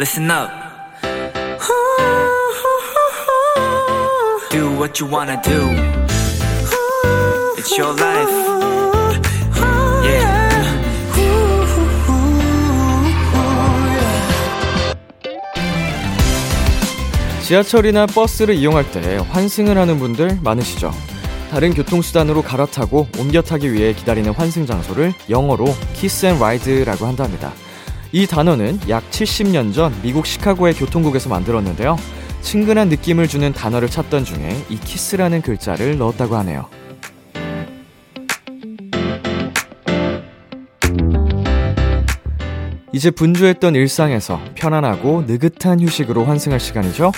listen up. Do what you wanna do. It's your life. Yeah. 지하철이나 버스를 이용할 때 환승을 하는 분들 많으시죠? 다른 교통수단으로 갈아타고 옮겨 타기 위해 기다리는 환승 장소를 영어로 Kiss and Ride라고 한답니다. 이 단어는 약 70년 전 미국 시카고의 교통국에서 만들었는데요. 친근한 느낌을 주는 단어를 찾던 중에 이 키스라는 글자를 넣었다고 하네요. 이제 분주했던 일상에서 편안하고 느긋한 휴식으로 환승할 시간이죠?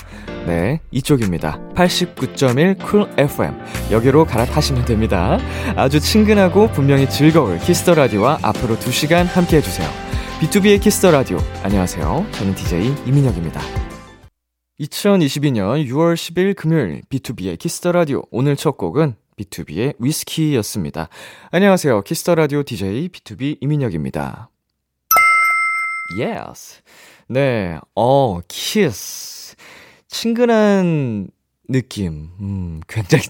네, 이쪽입니다. 89.1 Cool FM. 여기로 갈아타시면 됩니다. 아주 친근하고 분명히 즐거울 Kiss the Radio와 앞으로 2시간 함께 해주세요. B2B의 키스터 라디오. 안녕하세요. 저는 DJ 이민혁입니다. 2022년 6월 10일 금요일 B2B의 키스터 라디오. 오늘 첫 곡은 BTOB의 위스키였습니다. 안녕하세요. 키스터 라디오 DJ B2B 이민혁입니다. Yes. 네, 어, 키스. 친근한 느낌. 음, 굉장히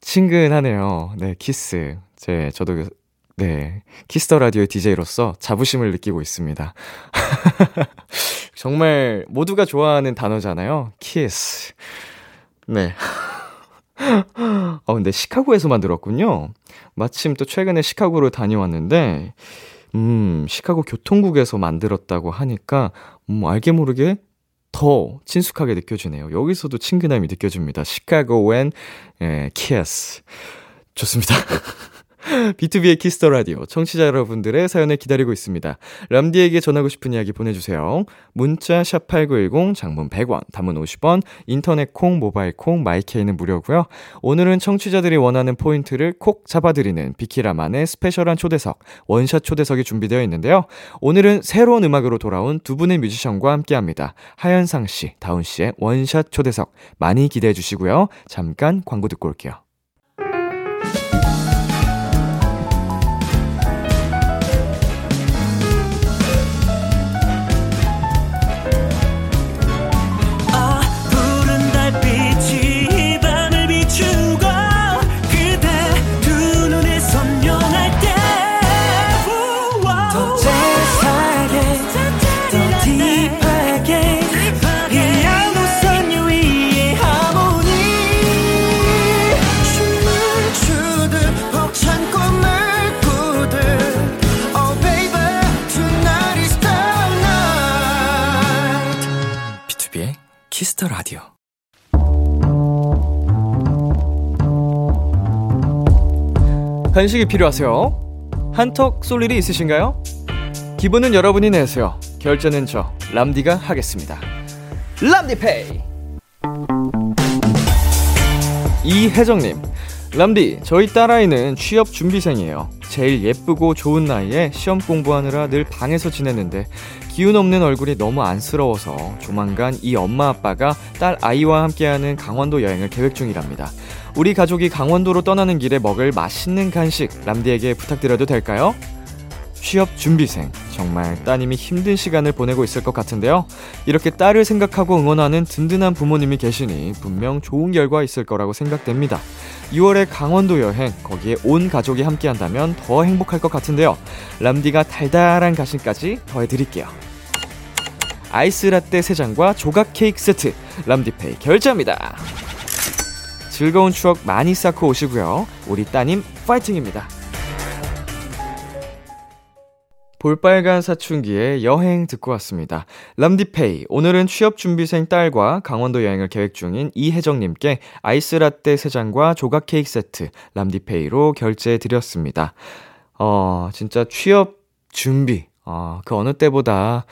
친근하네요. 네, 키스. 제, 저도, 그, 네, Kiss the Radio의 DJ로서 자부심을 느끼고 있습니다. 정말 모두가 좋아하는 단어잖아요. 키스. 네. 어, 근데 시카고에서 만들었군요. 마침 또 최근에 시카고를 다녀왔는데, 음, 시카고 교통국에서 만들었다고 하니까, 음, 알게 모르게 더 친숙하게 느껴지네요. 여기서도 친근함이 느껴집니다. 시카고 웬, 예, 키스. 좋습니다. B2B의 키스터 라디오 청취자 여러분들의 사연을 기다리고 있습니다. 람디에게 전하고 싶은 이야기 보내주세요. 문자 샵 #8910 장문 100원, 단문 50원, 인터넷 콩, 모바일 콩, My K는 무료고요. 오늘은 청취자들이 원하는 포인트를 콕 잡아드리는 비키라만의 special한 초대석 원샷 초대석이 준비되어 있는데요. 오늘은 새로운 음악으로 돌아온 두 분의 뮤지션과 함께합니다. 하현상 씨, 다운 씨의 원샷 초대석 많이 기대해 주시고요. 잠깐 광고 듣고 올게요. Kiss the Radio. 간식이 필요하세요? 한턱 쏠 일이 있으신가요? 기분은 여러분이 내세요. 결제는 저 람디가 하겠습니다. 람디페이. 이혜정님, 람디, 저희 딸아이는 취업 준비생이에요. 제일 예쁘고 좋은 나이에 시험 공부하느라 늘 방에서 지냈는데 기운 없는 얼굴이 너무 안쓰러워서 조만간 이 엄마 아빠가 딸 아이와 함께하는 강원도 여행을 계획 중이랍니다. 우리 가족이 강원도로 떠나는 길에 먹을 맛있는 간식 람디에게 부탁드려도 될까요? 취업 준비생. 정말 따님이 힘든 시간을 보내고 있을 것 같은데요. 이렇게 딸을 생각하고 응원하는 든든한 부모님이 계시니 분명 좋은 결과 있을 거라고 생각됩니다. 6월에 강원도 여행, 거기에 온 가족이 함께 한다면 더 행복할 것 같은데요. 람디가 달달한 가심까지 더해드릴게요. 아이스 라떼 3잔과 조각 케이크 세트, 람디페이 결제합니다. 즐거운 추억 많이 쌓고 오시고요. 우리 따님 파이팅입니다. 볼빨간 사춘기의 여행 듣고 왔습니다. 람디페이. 오늘은 취업준비생 딸과 강원도 여행을 계획 중인 이혜정님께 아이스라떼 3잔과 조각 케이크 세트 람디페이로 결제해 드렸습니다. 어, 진짜 취업 준비. 어, 그 어느 때보다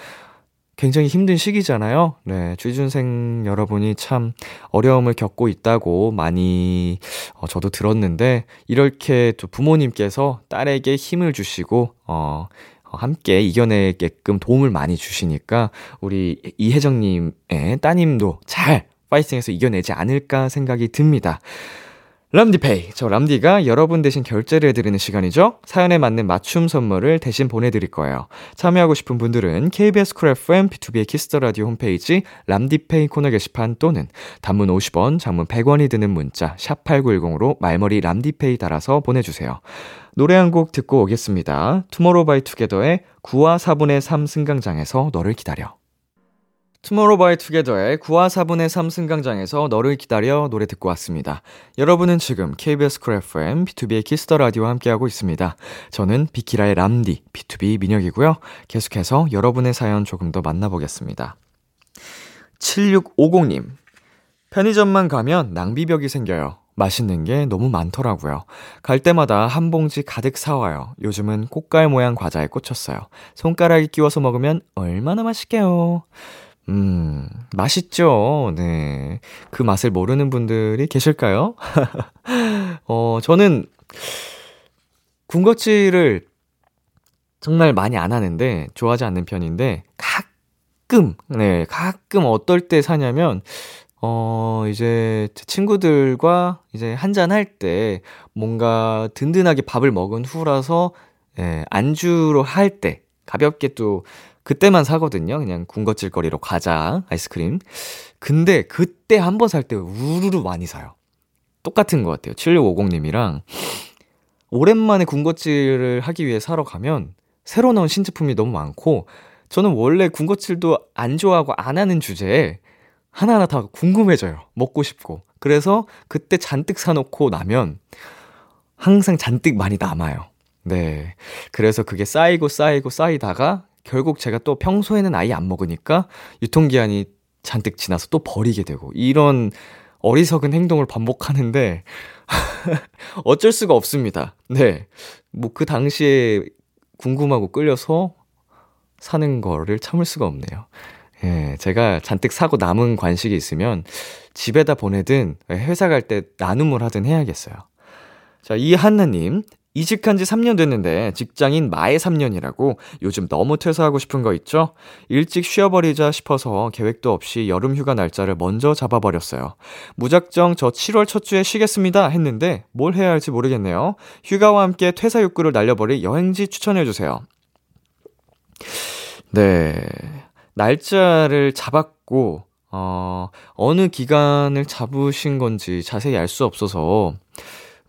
굉장히 힘든 시기잖아요. 네, 취준생 여러분이 참 어려움을 겪고 있다고 많이 어, 저도 들었는데 이렇게 또 부모님께서 딸에게 힘을 주시고 어 함께 이겨내게끔 도움을 많이 주시니까 우리 이혜정님의 따님도 잘 파이팅해서 이겨내지 않을까 생각이 듭니다. 람디페이. 저 람디가 여러분 대신 결제를 해드리는 시간이죠. 사연에 맞는 맞춤 선물을 대신 보내드릴 거예요. 참여하고 싶은 분들은 KBS 쿨 FM B2B의 키스터 라디오 홈페이지 람디페이 코너 게시판 또는 단문 50원, 장문 100원이 드는 문자 샵 #8910으로 말머리 람디페이 달아서 보내주세요. 노래 한 곡 듣고 오겠습니다. 투모로우바이투게더의 9와 4분의 3 승강장에서 너를 기다려. 투모로우바이투게더의 9와 4분의 3 승강장에서 너를 기다려 노래 듣고 왔습니다. 여러분은 지금 KBS 쿨 FM B2B의 키스터 라디오와 함께하고 있습니다. 저는 비키라의 람디 BTOB 민혁이고요. 계속해서 여러분의 사연 조금 더 만나보겠습니다. 7650님. 편의점만 가면 낭비벽이 생겨요. 맛있는 게 너무 많더라고요. 갈 때마다 한 봉지 가득 사와요. 요즘은 꼬깔 모양 과자에 꽂혔어요. 손가락에 끼워서 먹으면 얼마나 맛있게요. 음, 맛있죠. 네. 그 맛을 모르는 분들이 계실까요? 어, 저는 군것질을 정말 많이 안 하는데, 좋아하지 않는 편인데, 가끔, 네, 가끔 어떨 때 사냐면, 어, 이제 제 친구들과 이제 한잔할 때 뭔가 든든하게 밥을 먹은 후라서, 예, 안주로 할 때, 가볍게 또 그때만 사거든요. 그냥 군것질거리로 과자, 아이스크림. 근데 그때 한 번 살 때 우르르 많이 사요. 똑같은 것 같아요. 7650님이랑 오랜만에 군것질을 하기 위해 사러 가면 새로 나온 신제품이 너무 많고 저는 원래 군것질도 안 좋아하고 안 하는 주제에 하나하나 다 궁금해져요. 먹고 싶고. 그래서 그때 잔뜩 사놓고 나면 항상 잔뜩 많이 남아요. 네. 그래서 그게 쌓이고 쌓이고 쌓이다가 결국 제가 또 평소에는 아예 안 먹으니까 유통기한이 잔뜩 지나서 또 버리게 되고 이런 어리석은 행동을 반복하는데 어쩔 수가 없습니다. 네. 뭐 그 당시에 궁금하고 끌려서 사는 거를 참을 수가 없네요. 예, 제가 잔뜩 사고 남은 관식이 있으면 집에다 보내든 회사 갈 때 나눔을 하든 해야겠어요. 자, 이한나님. 이직한 지 3년 됐는데 직장인 마의 3년이라고 요즘 너무 퇴사하고 싶은 거 있죠? 일찍 쉬어버리자 싶어서 계획도 없이 여름 휴가 날짜를 먼저 잡아버렸어요. 무작정 저 7월 첫 주에 쉬겠습니다 했는데 뭘 해야 할지 모르겠네요. 휴가와 함께 퇴사 욕구를 날려버릴 여행지 추천해주세요. 네. 날짜를 잡았고, 어, 어느 기간을 잡으신 건지 자세히 알 수 없어서,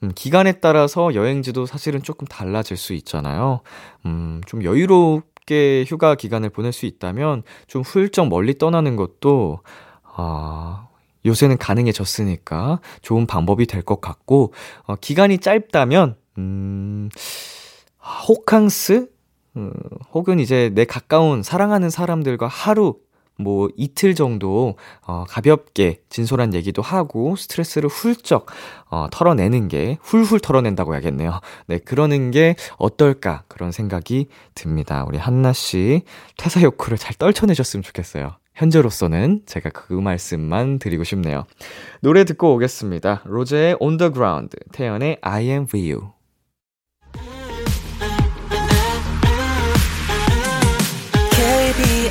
음, 기간에 따라서 여행지도 사실은 조금 달라질 수 있잖아요. 음, 좀 여유롭게 휴가 기간을 보낼 수 있다면 좀 훌쩍 멀리 떠나는 것도, 아, 요새는 가능해졌으니까 좋은 방법이 될 것 같고, 어, 기간이 짧다면, 음, 호캉스? 음, 혹은 이제 내 가까운 사랑하는 사람들과 하루 뭐 이틀 정도 어 가볍게 진솔한 얘기도 하고 스트레스를 훌쩍 어 털어내는 게 훌훌 털어낸다고 해야겠네요. 네, 그러는 게 어떨까 그런 생각이 듭니다. 우리 한나 씨 퇴사 욕구를 잘 떨쳐내셨으면 좋겠어요. 현재로서는 제가 그 말씀만 드리고 싶네요. 노래 듣고 오겠습니다. 로제의 On the Ground, 태연의 I am with you.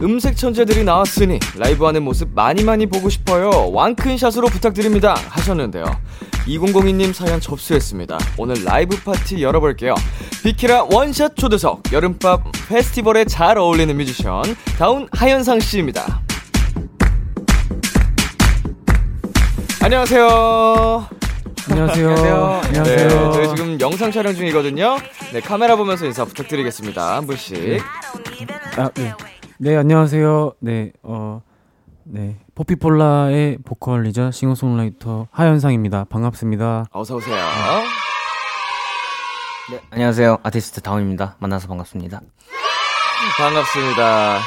음색 천재들이 나왔으니 라이브하는 모습 많이 많이 보고 싶어요. 왕큰샷으로 부탁드립니다. 하셨는데요. 2002님 사연 접수했습니다. 오늘 라이브 파티 열어볼게요. 비키라 원샷 초대석 여름밤 페스티벌에 잘 어울리는 뮤지션 다운 하현상 씨입니다. 안녕하세요. 안녕하세요. 안녕하세요. 네, 저희 지금 영상 촬영 중이거든요. 네, 카메라 보면서 인사 부탁드리겠습니다. 한 분씩. 아, 네. 네, 안녕하세요. 네, 어, 네. 포피폴라의 보컬이자 싱어송라이터 하현상입니다. 반갑습니다. 어서 오세요. 네, 안녕하세요. 아티스트 다운입니다. 만나서 반갑습니다. 반갑습니다.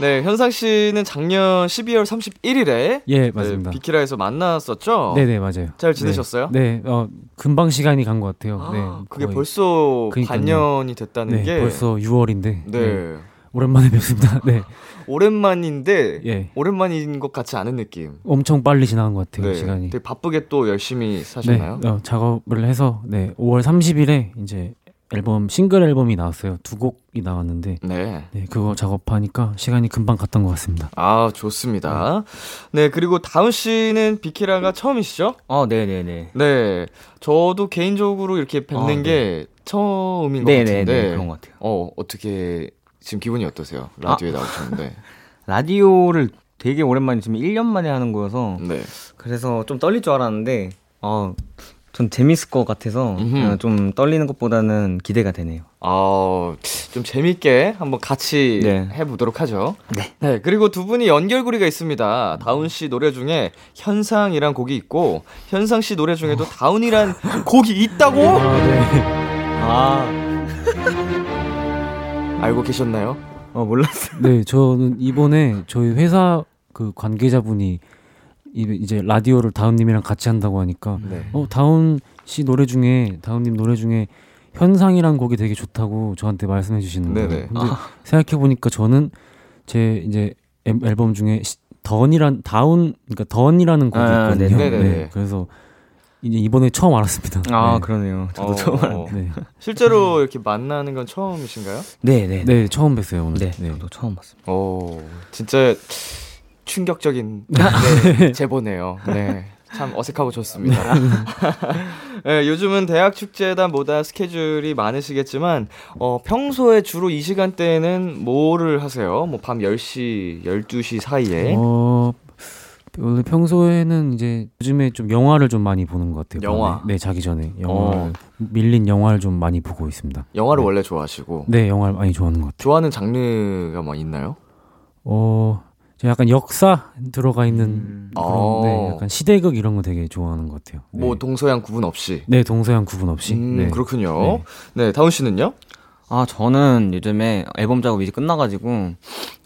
네, 현상 씨는 작년 12월 31일에 예, 맞습니다. 네, 비키라에서 만났었죠? 네 네, 맞아요. 잘 지내셨어요? 네, 네 어, 금방 시간이 간 것 같아요. 아, 네. 그게 벌써 그러니까요. 반년이 됐다는 네, 게 벌써 6월인데. 네. 네. 오랜만에 뵙습니다. 네. 오랜만인데 예. 오랜만인 것 같지 않은 느낌. 엄청 빨리 지나간 것 같아요, 네. 시간이. 되게 바쁘게 또 열심히 사셨나요? 네, 어, 작업을 해서 네, 5월 30일에 이제 앨범 싱글 앨범이 나왔어요. 두 곡이 나왔는데 네. 네, 그거 작업하니까 시간이 금방 갔던 것 같습니다. 아, 좋습니다. 네, 그리고 다운 씨는 비키라가 처음이시죠? 어, 네, 네, 네. 네. 저도 개인적으로 이렇게 뵙는 아, 네. 게 처음인 것 네, 같은데. 네, 네, 그런 것 같아요. 어, 어떻게 지금 기분이 어떠세요? 라디오에 나오셨는데. 라디오를 되게 오랜만에 지금 1년 만에 하는 거여서 네. 그래서 좀 떨릴 줄 알았는데 어, 전 재밌을 것 같아서 음흠. 그냥 좀 떨리는 것보다는 기대가 되네요. 아, 좀 재밌게 한번 같이 네. 해보도록 하죠. 네. 네, 그리고 두 분이 연결고리가 있습니다. 다운 씨 노래 중에 현상이란 곡이 있고, 현상 씨 노래 중에도 다운이란 곡이 있다고? 아, 알고 계셨나요? 어, 몰랐어요. 네, 저는 이번에 저희 회사 그 관계자분이 이- 이제 라디오를 다운님이랑 같이 한다고 하니까 네. 어 다운 씨 노래 중에 다운님 노래 중에 현상이란 곡이 되게 좋다고 저한테 말씀해 주시는 거예요. 네네. 근데 생각해 보니까 저는 제 이제 앨- 앨범 중에 시- 던이란 다운 그러니까 던이라는 곡이 아, 있거든요. 네네네. 네, 그래서 이제 이번에 처음 알았습니다. 아, 네. 그러네요. 저도 어, 처음 알았네. 네. 실제로 이렇게 만나는 건 처음이신가요? 네, 네. 네, 처음 뵀어요 오늘. 네, 저도 처음 봤습니다. 오, 진짜 충격적인 네, 제보네요. 네. 참 어색하고 좋습니다. 네, 요즘은 대학 축제다 뭐다 스케줄이 많으시겠지만 어, 평소에 주로 이 시간대에는 뭐를 하세요? 뭐 밤 10시, 12시 사이에 어 원래 평소에는 이제 요즘에 좀 영화를 좀 많이 보는 것 같아요. 영화? 밤에. 네, 자기 전에 영화 어. 밀린 영화를 좀 많이 보고 있습니다. 영화를 네. 원래 좋아하시고 네, 영화를 많이 좋아하는 것 같아요. 좋아하는 장르가 뭐 있나요? 어, 제가 약간 역사 들어가 있는 음. 그런 어. 네, 약간 시대극 이런 거 되게 좋아하는 것 같아요. 네. 뭐 동서양 구분 없이. 네, 동서양 구분 없이. 음, 네. 그렇군요. 네. 네, 다운 씨는요? 아, 저는 요즘에 앨범 작업이 이제 끝나가지고,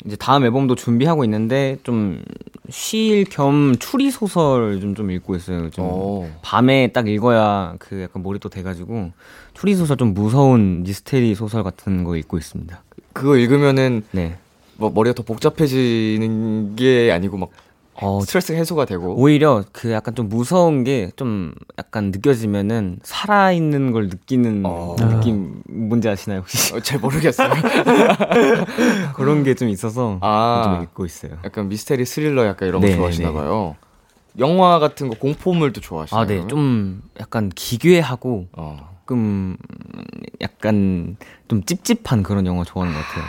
이제 다음 앨범도 준비하고 있는데, 좀, 쉴 겸 추리 소설 좀, 좀 읽고 있어요. 요즘. 어. 밤에 딱 읽어야 그 약간 몰입도 돼가지고, 추리 소설 좀 무서운 미스테리 소설 같은 거 읽고 있습니다. 그거 읽으면은 네. 뭐 머리가 더 복잡해지는 게 아니고 막 어, 스트레스 해소가 되고 오히려 그 약간 좀 무서운 게 좀 약간 느껴지면은 살아 있는 걸 느끼는 어. 느낌, 뭔지 아시나요, 혹시? 어, 잘 모르겠어요. 그런 게 좀 있어서 아. 좀 읽고 있어요. 약간 미스테리 스릴러 약간 이런 거 네, 좋아하시나 네. 봐요. 영화 같은 거 공포물도 좋아하시나요? 아, 네. 좀 약간 기괴하고 어. 조금 약간 좀 찝찝한 그런 영화 좋아하는 것 같아요.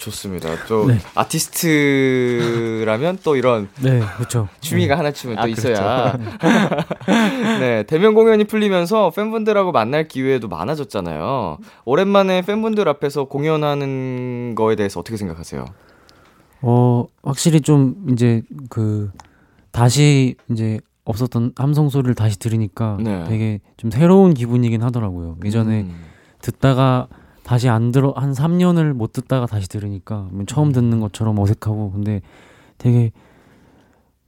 좋습니다. 또 네. 아티스트라면 또 이런 네, 그렇죠. 취미가 하나쯤은 또 아, 있어야. 네, 대면 공연이 풀리면서 팬분들하고 만날 기회도 많아졌잖아요. 오랜만에 팬분들 앞에서 공연하는 거에 대해서 어떻게 생각하세요? 어, 확실히 좀 이제 그 다시 이제 없었던 함성 소리를 다시 들으니까 네. 되게 좀 새로운 기분이긴 하더라고요. 예전에 음. 듣다가 다시 안 들어 한 3년을 못 듣다가 다시 들으니까 뭐 처음 듣는 것처럼 어색하고 근데 되게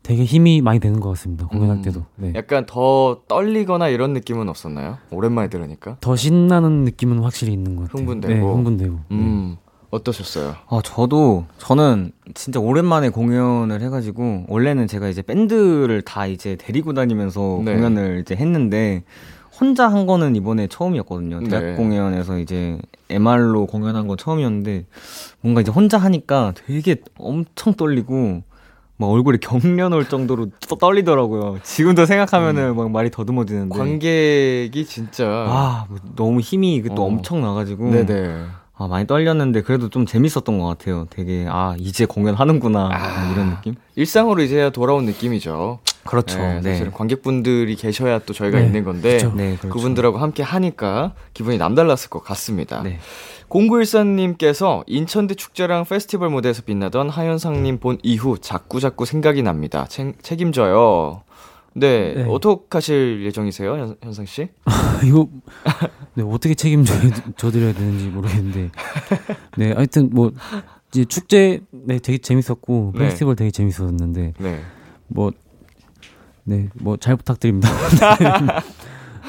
되게 힘이 많이 되는 것 같습니다. 공연할 음. 때도. 네. 약간 더 떨리거나 이런 느낌은 없었나요? 오랜만에 들으니까. 더 신나는 느낌은 확실히 있는 것 같아요. 흥분되고. 네, 흥분되고. 네. 음, 어떠셨어요? 아, 저도, 저는 진짜 오랜만에 공연을 해가지고, 원래는 제가 이제 밴드를 다 이제 데리고 다니면서 네. 공연을 이제 했는데, 혼자 한 거는 이번에 처음이었거든요. 대학 네. 공연에서 이제 MR로 공연한 건 처음이었는데, 뭔가 이제 혼자 하니까 되게 엄청 떨리고, 막 얼굴에 경련 올 정도로 또 떨리더라고요. 지금도 생각하면은 막 말이 더듬어지는데. 관객이 진짜. 아, 뭐 너무 힘이 그또 어. 엄청 나가지고. 네네. 아, 많이 떨렸는데 그래도 좀 재밌었던 것 같아요. 되게 아 이제 공연하는구나 아. 이런 느낌. 일상으로 이제야 돌아온 느낌이죠. 그렇죠. 네, 네. 사실은 관객분들이 계셔야 또 저희가 네, 있는 건데 그쵸. 네, 그렇죠. 그분들하고 함께 하니까 기분이 남달랐을 것 같습니다. 네. 0914님께서 인천대 축제랑 페스티벌 무대에서 빛나던 하현상님 본 이후 자꾸 자꾸 생각이 납니다. 책, 책임져요. 네, 네. 어떻게 하실 예정이세요, 현, 현상 씨? 이거 네, 어떻게 책임져 줘 드려야 되는지 모르겠는데 네 하여튼 뭐 이제 축제 네 되게 재밌었고 네. 페스티벌 되게 재밌었는데 네. 뭐 네, 뭐 잘 부탁드립니다.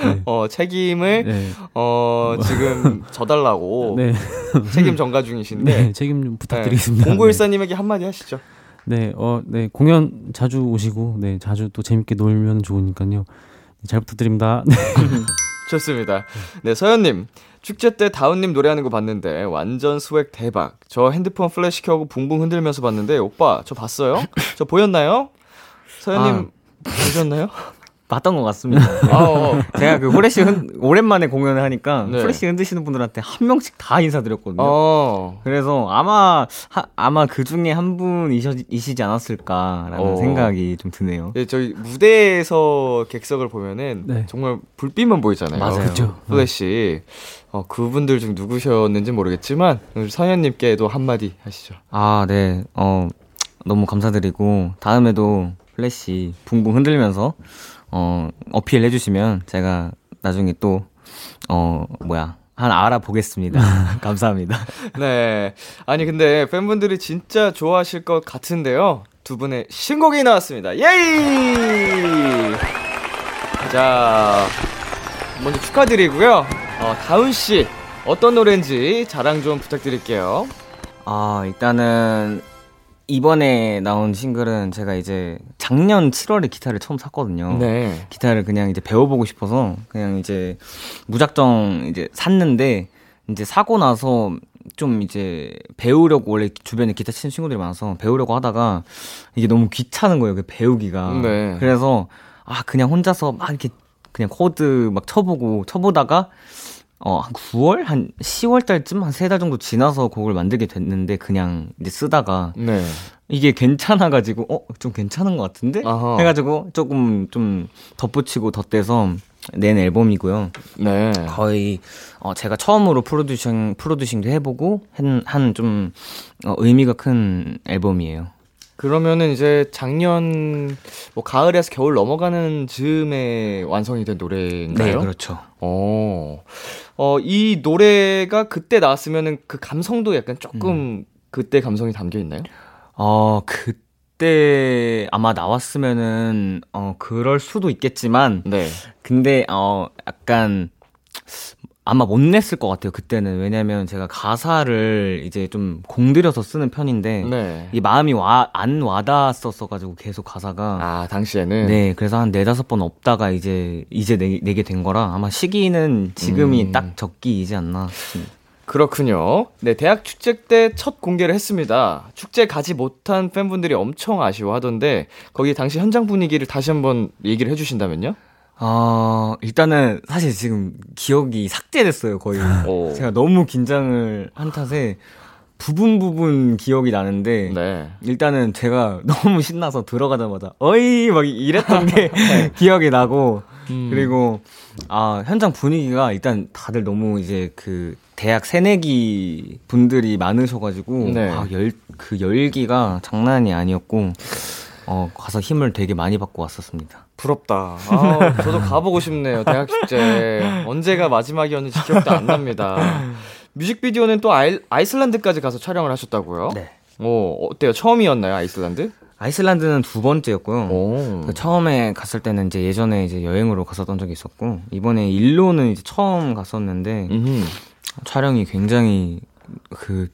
네. 어, 책임을 네. 어, 지금 져달라고 네. 책임 전가 중이신데 네, 책임 좀 부탁드리겠습니다. 네. 0914님에게 한마디 하시죠. 네, 어, 네, 공연 자주 오시고, 네, 자주 또 재밌게 놀면 좋으니까요. 네, 잘 부탁드립니다. 네. 좋습니다. 네, 서현님. 축제 때 다운님 노래하는 거 봤는데 완전 swag 대박. 저 핸드폰 플래시 켜고 붕붕 흔들면서 봤는데 오빠 저 봤어요? 저 보였나요? 서현님 보셨나요? 봤던 것 같습니다. 아, 어. 제가 그 후레쉬 흔, 오랜만에 공연을 하니까 네. 후레쉬 흔드시는 분들한테 한 명씩 다 인사드렸거든요. 어. 그래서 아마 하, 아마 그 중에 한 분이시지 않았을까라는 어. 생각이 좀 드네요. 네, 저희 무대에서 객석을 보면은 네. 정말 불빛만 보이잖아요. 맞아요. 그쵸. 플래시. 어, 그분들 중 누구셨는지 모르겠지만 오늘 서현님께도 한마디 하시죠. 아, 네. 어, 너무 감사드리고 다음에도 플래시 붕붕 흔들면서 어, 어필 해 주시면 제가 나중에 또 어, 뭐야 한 알아보겠습니다. 감사합니다. 네. 아니 근데 팬분들이 진짜 좋아하실 것 같은데요. 두 분의 신곡이 나왔습니다. 예이! 자, 먼저 축하드리고요. 어, 다운 씨 어떤 노래인지 자랑 좀 부탁드릴게요. 아, 일단은 이번에 나온 싱글은 제가 이제 작년 7월에 기타를 처음 샀거든요. 네. 기타를 그냥 이제 배워보고 싶어서 그냥 이제 무작정 이제 샀는데 이제 사고 나서 좀 이제 배우려고 원래 주변에 기타 치는 친구들이 많아서 배우려고 하다가 이게 너무 귀찮은 거예요. 그 배우기가. 네. 그래서 아 그냥 혼자서 막 이렇게 그냥 코드 막 쳐보고 쳐보다가 어, 한 9월? 한 10월 달쯤? 한 세 달 정도 지나서 곡을 만들게 됐는데, 그냥 이제 쓰다가, 네. 이게 괜찮아가지고, 어, 좀 괜찮은 것 같은데? 아하. 해가지고, 조금 좀 덧붙이고 덧대서 낸 앨범이고요. 네. 거의, 어, 제가 처음으로 producing, producing도 해보고, 한, 한 좀, 어, 의미가 큰 앨범이에요. 그러면은 이제 작년 뭐 가을에서 겨울 넘어가는 즈음에 완성이 된 노래인가요? 네, 그렇죠. 어. 어, 이 노래가 그때 나왔으면은 그 감성도 약간 조금 음. 그때 감성이 담겨 있나요? 어, 그때 아마 나왔으면은, 어, 그럴 수도 있겠지만, 네. 근데 어 약간 아마 못 냈을 것 같아요 그때는 왜냐면 제가 가사를 이제 좀 공들여서 쓰는 편인데 네. 이 마음이 와 안 와닿았었어 가지고 계속 가사가 아, 당시에는 네 그래서 한 네다섯 번 없다가 이제 이제 내, 내게 된 거라 아마 시기는 지금이 음. 딱 적기이지 않나 싶습니다. 그렇군요. 네, 대학 축제 때 첫 공개를 했습니다. 축제 가지 못한 팬분들이 엄청 아쉬워하던데 거기 당시 현장 분위기를 다시 한번 얘기를 해주신다면요? 어 일단은 사실 지금 기억이 삭제됐어요 거의 오. 제가 너무 긴장을 한 탓에 부분 부분 기억이 나는데 네. 일단은 제가 너무 신나서 들어가자마자 어이 막 이랬던 게 기억이 나고 음. 그리고 아 현장 분위기가 일단 다들 너무 이제 그 대학 새내기 분들이 많으셔가지고 네. 아, 열, 그 열기가 장난이 아니었고 어 가서 힘을 되게 많이 받고 왔었습니다. 부럽다. 아, 저도 가보고 싶네요. 대학 축제. 언제가 마지막이었는지 기억도 안 납니다. 뮤직비디오는 또 아이, 아이슬란드까지 가서 촬영을 하셨다고요? 네. 오, 어때요? 처음이었나요, 아이슬란드? 아이슬란드는 두 번째였고요. 오. 그 처음에 갔을 때는 이제 예전에 이제 여행으로 갔었던 적이 있었고 이번에 일로는 이제 처음 갔었는데 음흠. 촬영이 굉장히 그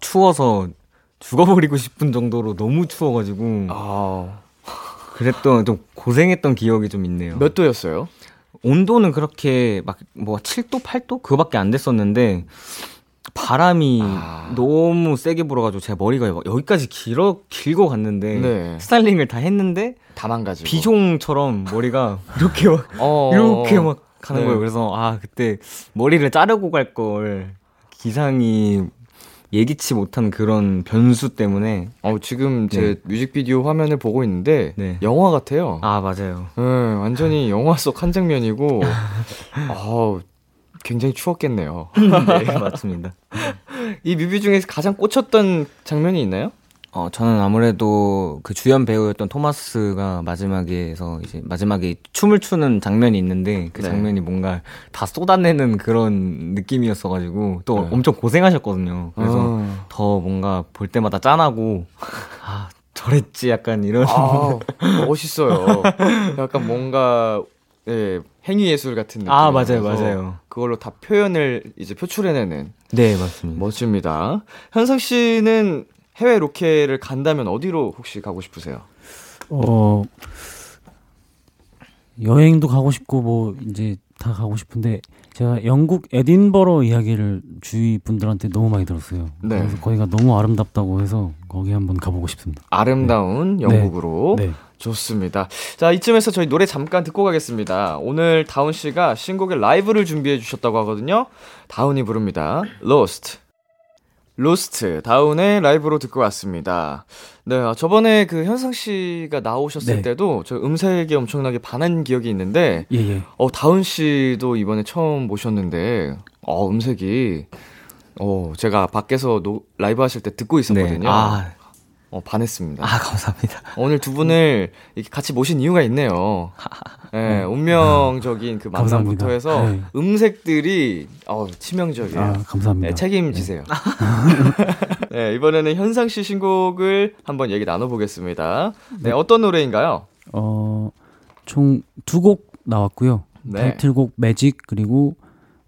추워서 죽어버리고 싶은 정도로 너무 추워가지고 아, 그랬던 좀 고생했던 기억이 좀 있네요. 몇 도였어요? 온도는 그렇게 막 뭐 7도 8도 그거밖에 안 됐었는데 바람이 아. 너무 세게 불어가지고 제 머리가 막 여기까지 길어 길고 갔는데 네. 스타일링을 다 했는데 다 망가지고. 비종처럼 머리가 이렇게 막 어, 이렇게 막 가는 네. 거예요. 그래서 아 그때 머리를 자르고 갈 걸 기상이 예기치 못한 그런 변수 때문에 어, 지금 제 뮤직비디오 화면을 보고 있는데 네. 영화 같아요. 아 맞아요. 네, 완전히 영화 속 한 장면이고, 아, 굉장히 추웠겠네요. 네 맞습니다. 이 뮤비 중에서 가장 꽂혔던 장면이 있나요? 어, 저는 아무래도 그 주연 배우였던 토마스가 마지막에서 이제 마지막에 춤을 추는 장면이 있는데 그 네. 장면이 뭔가 다 쏟아내는 그런 느낌이었어가지고 또 네. 엄청 고생하셨거든요. 그래서 어. 더 뭔가 볼 때마다 짠하고 아 저랬지 약간 이런 아, 멋있어요. 약간 뭔가 예, 행위 예술 같은 느낌. 아 맞아요 맞아요. 그걸로 다 표현을 이제 표출해내는 네 맞습니다. 멋집니다. 현상 씨는 해외 로케를 간다면 어디로 혹시 가고 싶으세요? 어 여행도 가고 싶고 뭐 이제 다 가고 싶은데 제가 영국 에딘버러 이야기를 주위 분들한테 너무 많이 들었어요. 네. 그래서 거기가 너무 아름답다고 해서 거기 한번 가보고 싶습니다. 아름다운 영국으로 네. 좋습니다. 자, 이쯤에서 저희 노래 잠깐 듣고 가겠습니다. 오늘 다운 씨가 신곡의 라이브를 준비해 주셨다고 하거든요. 다운이 부릅니다. Lost. Lost 다운의 라이브로 듣고 왔습니다. 네, 아, 저번에 그 현상 씨가 나오셨을 네. 때도 저 음색에 엄청나게 반한 기억이 있는데, 예 예. 어 다운 씨도 이번에 처음 모셨는데, 어 음색이, 어 제가 밖에서 노, 라이브 하실 때 듣고 있었거든요. 아, 어 반했습니다. 아 감사합니다. 오늘 두 분을 이렇게 같이 모신 이유가 있네요. 네, 운명적인 그 만남부터 감사합니다. 해서 네. 음색들이 어, 치명적이에요. 아 감사합니다. 네, 책임지세요. 네, 이번에는 현상 씨 신곡을 한번 얘기 나눠보겠습니다. 네, 어떤 노래인가요? 어 총 두 곡 나왔고요. 네. 타이틀곡 매직 그리고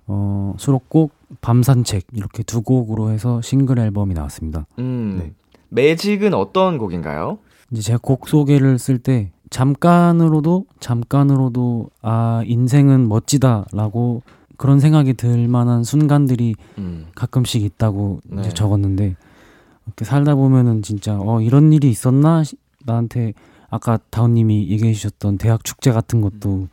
어 수록곡 밤산책 이렇게 두 곡으로 해서 싱글 앨범이 나왔습니다. 음, 네. 매직은 어떤 곡인가요? 이제 제가 곡 소개를 쓸 때 잠깐으로도 잠깐으로도 아 인생은 멋지다라고 그런 생각이 들 만한 순간들이 음, 가끔씩 있다고 네. 이제 적었는데 이렇게 살다 보면은 진짜 어 이런 일이 있었나 시- 나한테 아까 다운님이 얘기해 주셨던 대학 축제 같은 것도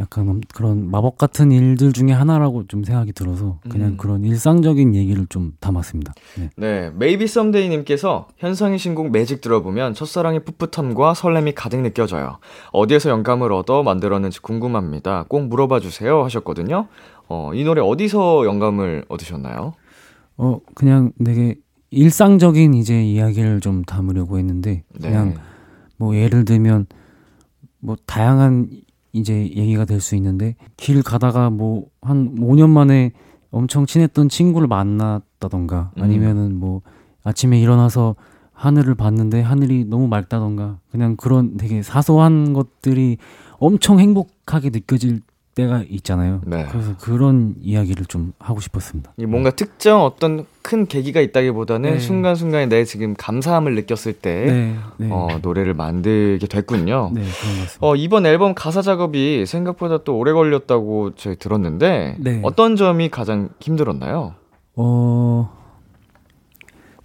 약간 엄- 그런 마법 같은 일들 중에 하나라고 좀 생각이 들어서 그냥 음. 그런 일상적인 얘기를 좀 담았습니다. 네. 네, Maybe Someday 님께서 현상의 신곡 매직 들어보면 첫사랑의 풋풋함과 설렘이 가득 느껴져요. 어디에서 영감을 얻어 만들었는지 궁금합니다. 꼭 물어봐 주세요 하셨거든요. 어, 이 노래 어디서 영감을 얻으셨나요? 어 그냥 되게 일상적인 이제 이야기를 좀 담으려고 했는데 네. 그냥 뭐 예를 들면 뭐 다양한 이제 얘기가 될 수 있는데 길 가다가 뭐 한 5년 만에 엄청 친했던 친구를 만났다던가 음. 아니면은 뭐 아침에 일어나서 하늘을 봤는데 하늘이 너무 맑다던가 그냥 그런 되게 사소한 것들이 엄청 행복하게 느껴질 때가 있잖아요. 네. 그래서 그런 이야기를 좀 하고 싶었습니다. 이 뭔가 특정 어떤 큰 계기가 있다기보다는 네. 순간순간에 내 지금 감사함을 느꼈을 때 네, 네, 어, 노래를 만들게 됐군요. 네 그런 것 같습니다. 어, 이번 앨범 가사 작업이 생각보다 또 오래 걸렸다고 저희 들었는데 네. 어떤 점이 가장 힘들었나요? 어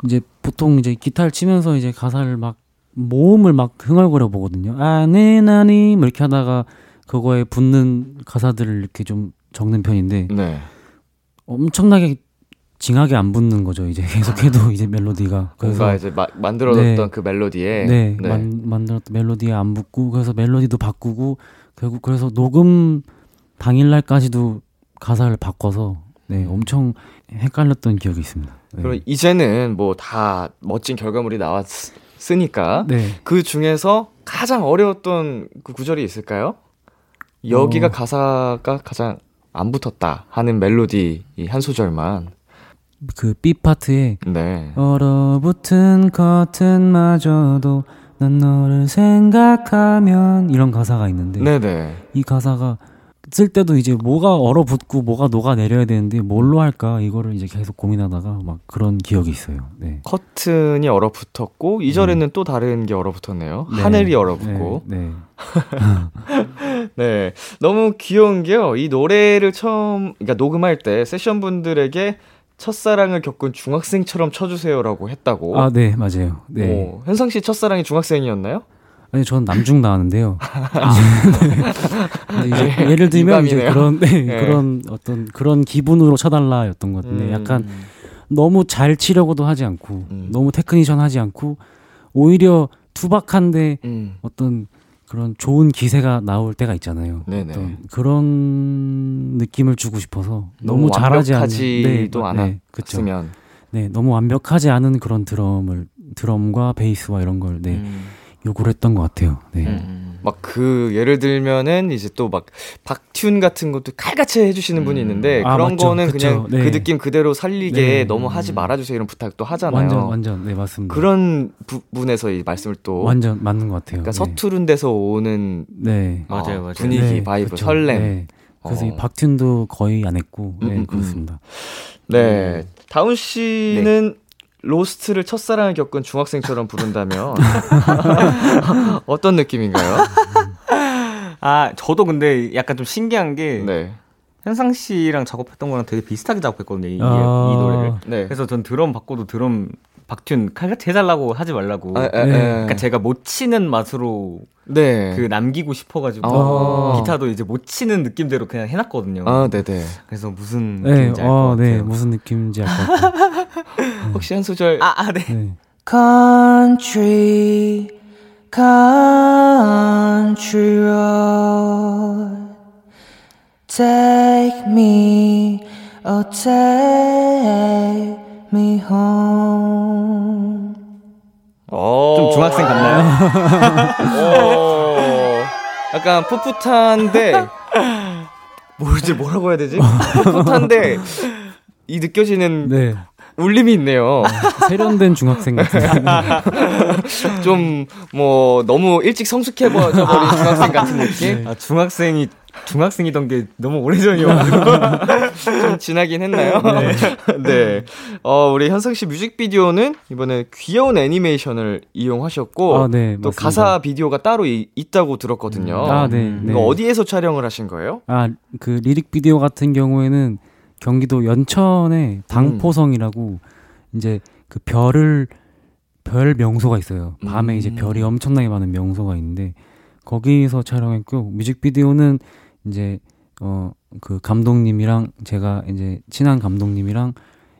이제 보통 이제 기타를 치면서 이제 가사를 막 모음을 막 흥얼거려 보거든요. 아는 아니 뭐 이렇게 하다가 그거에 붙는 가사들을 이렇게 좀 적는 편인데 네. 엄청나게 징하게 안 붙는 거죠. 이제 계속해도 이제 멜로디가 그래서 이제 마, 만들어졌던 네. 그 멜로디에 네, 네. 만, 만들었던 멜로디에 안 붙고 그래서 멜로디도 바꾸고 결국 그래서 녹음 당일날까지도 가사를 바꿔서 네 엄청 헷갈렸던 기억이 있습니다. 네. 그럼 이제는 뭐 다 멋진 결과물이 나왔으니까 네. 그 중에서 가장 어려웠던 그 구절이 있을까요? 여기가 어. 가사가 가장 안 붙었다 하는 멜로디 이 한 소절만 그 B 파트에 네. 얼어붙은 커튼마저도 난 너를 생각하면 이런 가사가 있는데 네네. 이 가사가 쓸 때도 이제 뭐가 얼어붙고 뭐가 녹아 내려야 되는데 뭘로 할까 이거를 이제 계속 고민하다가 막 그런 기억이 있어요. 네. 커튼이 얼어붙었고 이 절에는또 다른 게 얼어붙었네요. 네. 하늘이 얼어붙고. 네. 네. 네. 너무 귀여운 게요. 이 노래를 처음 그러니까 녹음할 때 세션 분들에게 첫사랑을 겪은 중학생처럼 쳐주세요라고 했다고. 아, 네, 맞아요. 네. 오, 현상 씨 첫사랑이 중학생이었나요? 아니, 저는 남중 나왔는데요. 네, 이제 예를 들면 이제 유감이네요. 그런 네, 네. 그런 어떤 그런 기분으로 쳐달라였던 것 같은데 음. 약간 너무 잘 치려고도 하지 않고 음. 너무 technician 하지 않고 오히려 투박한데 음. 어떤 그런 좋은 기세가 나올 때가 있잖아요. 네네. 그런 느낌을 주고 싶어서 너무, 잘하지 않는 완벽하지도 네, 네, 그쵸. 않았으면. 네, 너무 완벽하지 않은 그런 드럼을 드럼과 베이스와 이런 걸 네, 음. 요구를 했던 것 같아요. 네. 음. 막그 예를 들면은 이제 또 막 박튠 같은 것도 칼같이 해주시는 분이 음. 있는데 아, 그런 맞죠. 거는 그쵸. 그냥 네. 그 느낌 그대로 살리게 네. 너무 하지 말아주세요 이런 부탁도 하잖아요. 완전 완전 네 맞습니다. 그런 부분에서 이 말씀을 또 완전 맞는 것 같아요. 그러니까 네. 서투른 데서 오는 네. 맞아요, 어, 맞아요. 분위기, 네, vibe, 그쵸. 설렘. 네. 그래서 어. 이 박 tune도 거의 안 했고 음, 네, 음, 음. 그렇습니다. 네. 다운 씨는 Lost를 첫사랑을 겪은 중학생처럼 부른다면 어떤 느낌인가요? 아, 저도 근데 약간 좀 신기한 게 네. 현상 씨랑 작업했던 거랑 되게 비슷하게 작업했거든요. 이, 아. 이 노래를. 네. 그래서 전 드럼 바꿔도 드럼 박튠 칼같이 해달라고 하지 말라고. 아, 아, 네. 아. 그러니까 제가 못 치는 맛으로 네. 그 남기고 싶어가지고 아. 기타도 이제 못 치는 느낌대로 그냥 해놨거든요. 아, 네네. 그래서 무슨 네, 느낌인지 알것 어, 같아요. 네, 무슨 느낌인지 알 것 같아요. 혹시 한 소절 아, 아, 네. 네. Country, country road. Take me, oh, take me home. 중학생 같나요? 어. 약간 풋풋한데 뭐지 뭐라고 해야 되지? 풋풋한데 이 느껴지는 네. 울림이 있네요. 세련된 중학생 같은. 좀 뭐 너무 일찍 성숙해 버린 중학생 같은 느낌? 아, 중학생이 중학생이던 게 너무 오래전이어가지고. 좀 지나긴 했나요? 네. 어, 우리 현상 씨 뮤직비디오는 이번에 귀여운 애니메이션을 이용하셨고 아, 네, 또 맞습니다. 가사 비디오가 따로 이- 있다고 들었거든요. 아, 네. 네. 이거 어디에서 촬영을 하신 거예요? 아, 그 리릭 비디오 같은 경우에는 경기도 연천의 당포성이라고 이제 그 별을 별 명소가 있어요. 밤에 음. 이제 별이 엄청나게 많은 명소가 있는데 거기서 촬영했고 뮤직비디오는 이제 어 그 감독님이랑 제가 이제 친한 감독님이랑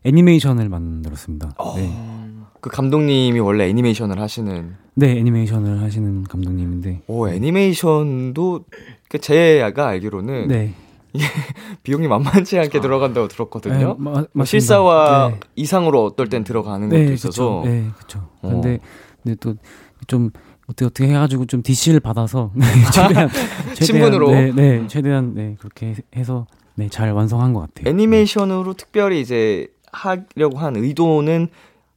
애니메이션을 만들었습니다. 네. 그 감독님이 원래 애니메이션을 하시는 네, 애니메이션을 하시는 감독님인데 오 애니메이션도 그 제가 알기로는 네. 비용이 만만치 않게 들어간다고 들었거든요. 네, 마- 뭐. 실사화 네. 이상으로 어떨 땐 들어가는 것도 네, 있어서 그쵸. 네, 그렇죠. 어. 근데 근데 또 좀 어떻게 어떻게 해가지고 좀 DC를 받아서 최대한 최대한 친분으로? 네, 네, 최대한 네 그렇게 해서 네 잘 완성한 것 같아요. 애니메이션으로 특별히 이제 하려고 한 의도는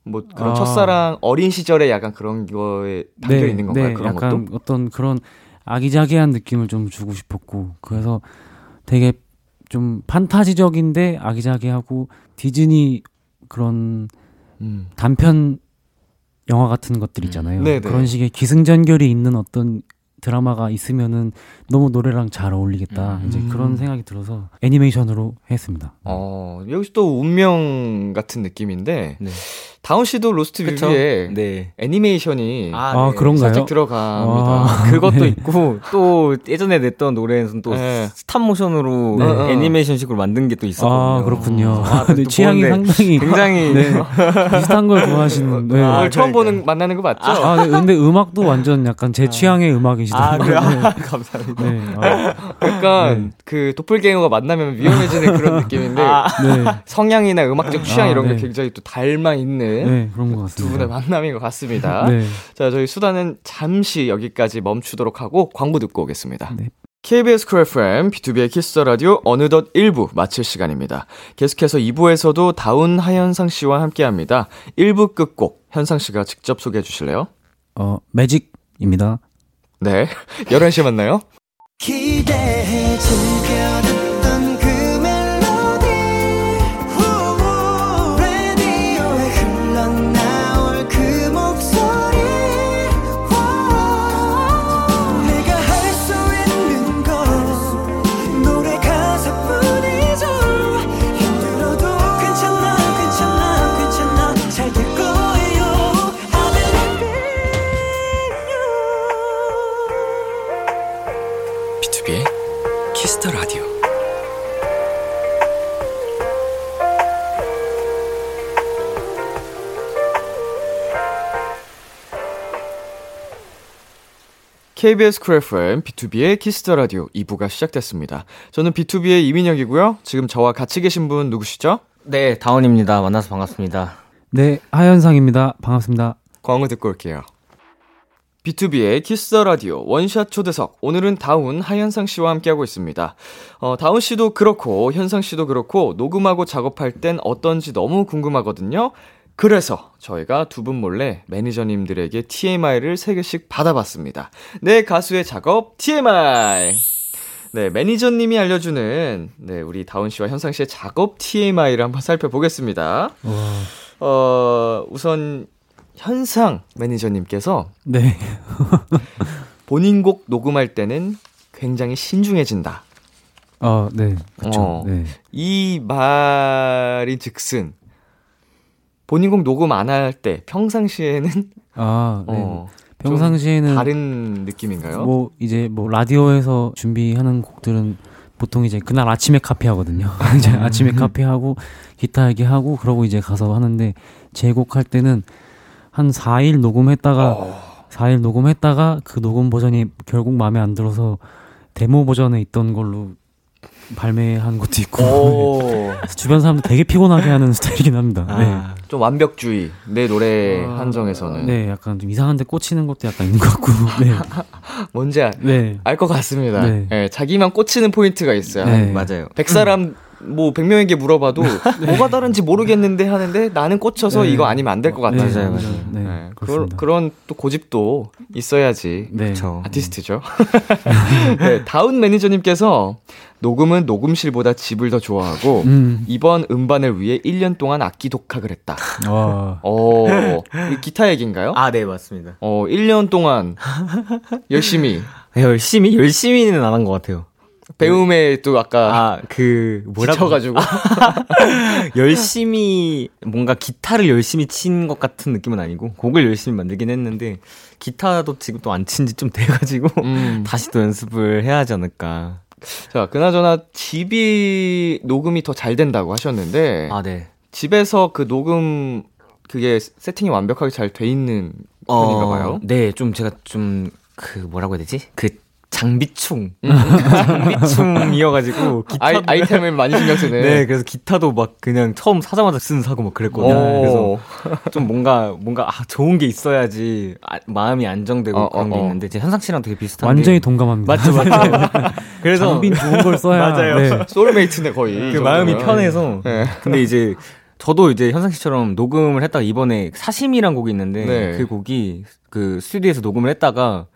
뭐 그런 아. 첫사랑 어린 시절에 약간 그런 거에 담겨 네, 있는 건가요? 네, 그런 약간 것도? 어떤 그런 아기자기한 느낌을 좀 주고 싶었고 그래서 되게 좀 판타지적인데 아기자기하고 디즈니 그런 음. 단편 영화 같은 것들 있잖아요. 네네. 그런 식의 기승전결이 있는 어떤 드라마가 있으면은 너무 노래랑 잘 어울리겠다. 음. 이제 그런 생각이 들어서 애니메이션으로 했습니다. 어, 여기서 또 운명 같은 느낌인데 네. 다운 씨도 Lost 그쵸? 뮤비에 네. 애니메이션이 아, 네. 그런가요? 살짝 들어갑니다. 아. 그것도 네. 있고 또 예전에 냈던 노래에는 또 네. stop 모션으로 네. 애니메이션식으로 만든 게 또 있었거든요. 아 그렇군요. 아, 근데 또 취향이 보는데 상당히 굉장히 네, 비슷한 걸 좋아하시는. 네. 오늘 아, 처음 그러니까요. 보는 만나는 거 맞죠? 아, 네, 근데 음악도 완전 약간 제 취향의 아 음악이시더라고요. 그래요? 네. 감사합니다. 네. 아, 약간 그 도플갱어가 만나면 위험해지는 그런 느낌인데 아, 네. 성향이나 음악적 취향 아, 이런 게 네. 굉장히 또 닮아 있는 네, 그런 것두 같습니다. 분의 만남인 것 같습니다. 네. 자, 저희 수다는 잠시 여기까지 멈추도록 하고 광고 듣고 오겠습니다. 네. KBS 쿨 FM, B2B의 키스 라디오 어느덧 1부 마칠 시간입니다. 계속해서 2부에서도 다운 하현상 씨와 함께 합니다. 1부 끝곡 현상 씨가 직접 소개해 주실래요? 어, Magic입니다. 네. 11시에 만나요. 기대해 즐겨 KBS 쿨 FM, B2B의 키스터 라디오 2부가 시작됐습니다. 저는 BTOB의 이민혁이고요. 지금 저와 같이 계신 분 누구시죠? 네 다운입니다. 만나서 반갑습니다. 네, 하현상입니다. 반갑습니다. 광고 듣고 올게요. BTOB의 Kiss the Radio 원샷 초대석 오늘은 다운 하현상 씨와 함께하고 있습니다. 어, 다운 씨도 그렇고 현상 씨도 그렇고 녹음하고 작업할 땐 어떤지 너무 궁금하거든요. 그래서 저희가 두 분 몰래 매니저님들에게 TMI를 3개씩 받아봤습니다. 내 가수의 작업 TMI. 네, 매니저님이 알려주는 네, 우리 다운 씨와 현상 씨의 작업 TMI를 한번 살펴보겠습니다. 어, 우선 현상 매니저님께서 네. 본인 곡 녹음할 때는 굉장히 신중해진다. 어, 네. 그쵸. 어. 네. 이 말이 즉슨 본인 곡 녹음 안 할 때 평상시에는 아, 네. 어, 평상시에는 다른 느낌인가요? 뭐 이제 뭐 라디오에서 준비하는 곡들은 보통 이제 그날 아침에 카피하거든요. 이제 아침에 카피하고 기타 얘기하고 그러고 이제 가서 하는데 제곡할 때는 한 4일 녹음했다가 어. 4일 녹음했다가 그 녹음 버전이 결국 마음에 안 들어서 데모 버전에 있던 걸로 발매한 것도 있고 주변 사람들 되게 피곤하게 하는 스타일이긴 합니다. 아, 좀 완벽주의 내 노래 아, 한정에서는 네. 네, 약간 좀 이상한데 꽂히는 것도 약간 있는 것 같고. 네. 뭔지 네. 알것 같습니다. 네. 예, 자기만 꽂히는 포인트가 있어요. 네. 맞아요. 100사람 뭐 100명에게 물어봐도 뭐가 다른지 모르겠는데 하는데 나는 꽂혀서 네. 이거 아니면 안 될 것 같아요. 네, 맞아요, 맞아요. 맞아요. 네, 네, 그런. 그런 또 고집도 있어야지 네. 저 아티스트죠. 네, 다운 매니저님께서 녹음은 녹음실보다 집을 더 좋아하고 음. 이번 음반을 위해 1년 동안 악기 독학을 했다. 와. 어, 이 기타 얘기인가요? 아, 네, 맞습니다. 어, 1년 동안 열심히 열심히 열심히는 안 한 것 같아요. 배움에 또 아까 아, 그 뭐라고 지쳐가지고 열심히 뭔가 기타를 열심히 친 것 같은 느낌은 아니고 곡을 열심히 만들긴 했는데 기타도 지금 또 안 친 지 좀 돼가지고 음. 다시 또 연습을 해야 하지 않을까. 자, 그나저나 집이 녹음이 더 잘 된다고 하셨는데 아, 네. 집에서 그 녹음 그게 세팅이 완벽하게 잘 돼 있는 편인가 봐요. 네, 좀 제가 좀 그 뭐라고 해야 되지? 그 장비충, 장비충이어가지고 기타 아이, 아이 템을 많이 신경 쓰네. 네, 그래서 기타도 막 그냥 처음 사자마자 쓰는 사고 막 그랬거든요. 그래서 오. 좀 뭔가 뭔가 아, 좋은 게 있어야지 아, 마음이 안정되고 어, 그런 어, 게 어. 있는데 제 현상 씨랑 되게 비슷한 완전히 게 동감합니다. 맞죠, 맞죠. 그래서 장빈 좋은 걸 써야. 맞아요. 네. 소울메이트네 거의. 그이 마음이. 편해서 네. 근데 이제 저도 이제 현상 씨처럼 녹음을 했다가 이번에 사심이란 곡이 있는데 네. 그 곡이 그 스튜디오에서 녹음을 했다가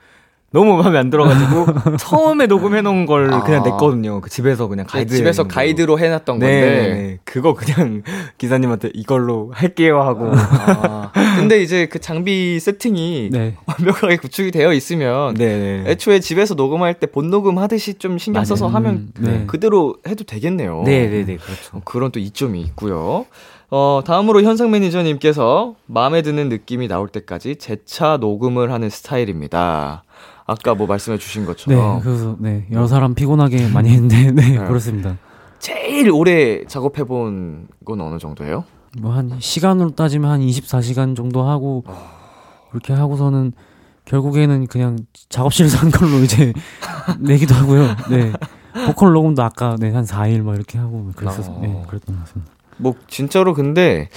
너무 마음에 안 들어가지고 처음에 녹음해 놓은 걸 아. 그냥 냈거든요. 그 집에서 그냥 네, 가이드 집에서 정도로. 가이드로 해놨던 네, 건데. 네. 그거 그냥 기사님한테 이걸로 할게요 하고 아, 근데 이제 그 장비 세팅이 네. 완벽하게 구축이 되어 있으면 네, 네. 애초에 집에서 녹음할 때 본 녹음 하듯이 좀 신경 써서 맞아요. 하면 음, 네. 그대로 해도 되겠네요. 네, 네, 네, 그렇죠. 어, 그런 또 이점이 있고요. 어, 다음으로 현상 매니저님께서 마음에 드는 느낌이 나올 때까지 재차 녹음을 하는 스타일입니다. 아까 뭐 말씀해 주신 네, 것처럼 그래서 네 여러 사람 피곤하게 많이 했는데 네, 네. 그렇습니다. 제일 오래 작업해 본 건 어느 정도예요? 뭐 한 시간으로 따지면 한 24시간 정도 하고 그렇게 하고서는 결국에는 그냥 작업실에서 한 걸로 이제 내기도 하고요. 네. 보컬 녹음도 아까 네, 한 4일 뭐 이렇게 하고 그랬었 어. 네, 그랬던 것 같습니다. 뭐 진짜로 근데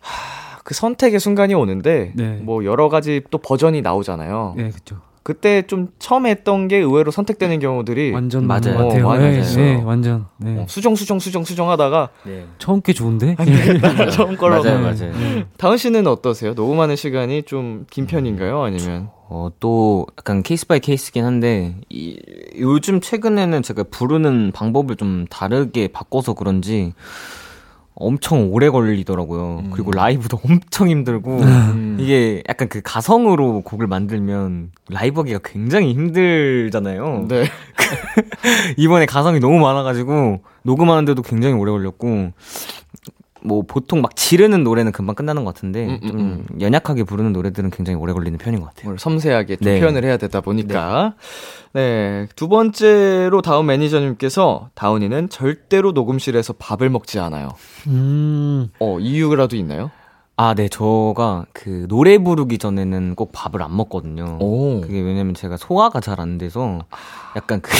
하, 그 선택의 순간이 오는데 네. 뭐 여러 가지 또 버전이 나오잖아요. 네, 그렇죠. 그때 좀 처음 했던 게 의외로 선택되는 경우들이 완전 맞아요. 것 같아요. 어, 많이 네. 네, 완전. 네. 어, 수정 수정 수정 수정 하다가 네. 처음 게 좋은데? 처음 걸로 맞아요, 네. 맞아요. 네. 다운 씨는 어떠세요? 녹음하는 시간이 좀 긴 편인가요? 아니면 어, 또 약간 case by case긴 한데 이, 요즘 최근에는 제가 부르는 방법을 좀 다르게 바꿔서 그런지 엄청 오래 걸리더라고요. 음. 그리고 라이브도 엄청 힘들고 이게 약간 그 가성으로 곡을 만들면 라이브 하기가 굉장히 힘들잖아요. 네. 이번에 가성이 너무 많아가지고 녹음하는데도 굉장히 오래 걸렸고 뭐 보통 막 지르는 노래는 금방 끝나는 것 같은데 음, 음, 좀 연약하게 부르는 노래들은 굉장히 오래 걸리는 편인 것 같아요. 뭘 섬세하게 좀 네. 표현을 해야 되다 보니까 네. 두 번째로 다운 매니저님께서 다운이는 절대로 녹음실에서 밥을 먹지 않아요. 음. 어 이유라도 있나요? 아, 네, 저가 그 노래 부르기 전에는 꼭 밥을 안 먹거든요. 오. 그게 왜냐면 제가 소화가 잘 안 돼서 약간 그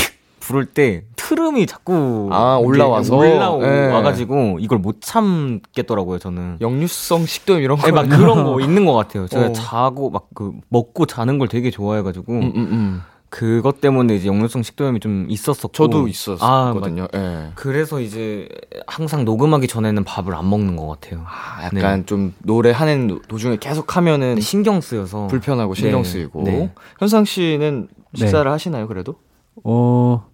부를 때 트름이 자꾸 아, 올라와서? 올라와가지고 네. 이걸 못 참겠더라고요 저는. 역류성 식도염 이런 거. 네, 막 그런 거 있는 것 같아요. 제가 어. 자고 막 그 먹고 자는 걸 되게 좋아해가지고 음, 음, 음. 그것 때문에 이제 역류성 식도염이 좀 있었었고. 저도 아, 있었거든요. 예. 그래서 이제 항상 녹음하기 전에는 밥을 안 먹는 것 같아요. 아, 약간 좀 노래 하는 도중에 계속 하면은 네, 신경 쓰여서 불편하고 신경 네, 쓰이고. 네. 현상 씨는 네. 식사를 하시나요, 그래도? 어,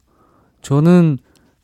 저는,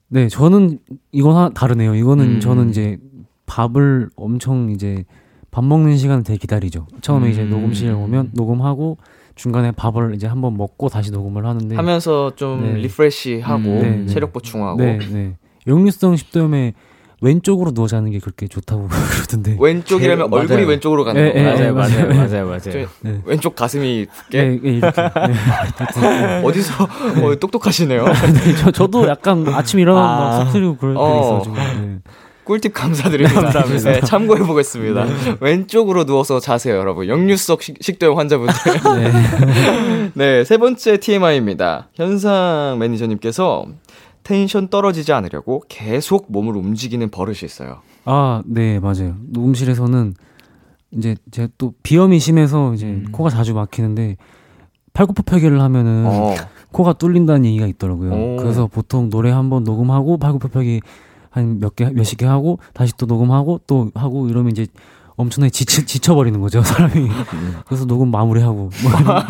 네, 저는 이건 하, 다르네요. 이거는 음. 저는 이제 밥을 엄청 이제 밥 먹는 시간을 되게 기다리죠. 처음에 이제 음. 녹음실에 오면 녹음하고 중간에 밥을 이제 한번 먹고 다시 녹음을 하는데. 하면서 좀 네. refresh 하고 음, 네, 네. 체력 보충하고 네, 네. 역류성 식도염에 왼쪽으로 누워 자는 게 그렇게 좋다고 그러던데. 왼쪽이라면 제- 얼굴이 맞아요. 왼쪽으로 가는 예, 거 예, 맞아요. 예, 맞아요, 맞아요. 맞아요, 맞아요. 저- 네. 왼쪽 가슴이 꽤 네, 네, 이렇게. 네. 어디서 어, 똑똑하시네요. 네, 저, 저도 약간 아침 일어나면 아. 막 속쓰리고 그럴 때가 어. 있어가지고. 네. 꿀팁 감사드립니다. 감사합니다. 네, 참고해 보겠습니다. 왼쪽으로 누워서 자세요, 여러분. 역류성 식, 식도염 환자분들. 네. 네, 세 번째 TMI입니다. 현상 매니저님께서 텐션 떨어지지 않으려고 계속 몸을 움직이는 버릇이 있어요. 아, 네, 맞아요. 녹음실에서는 이제 제가 또 비염이 심해서 이제 음. 코가 자주 막히는데 팔굽혀펴기를 하면은 어. 코가 뚫린다는 얘기가 있더라고요. 오. 그래서 보통 노래 한 번 녹음하고 팔굽혀펴기 한 몇 개, 몇십 개 하고 다시 또 녹음하고 또 하고 이러면 이제 엄청나게 지쳐, 지쳐버리는 거죠, 사람이. 그래서 녹음 마무리하고. 뭐,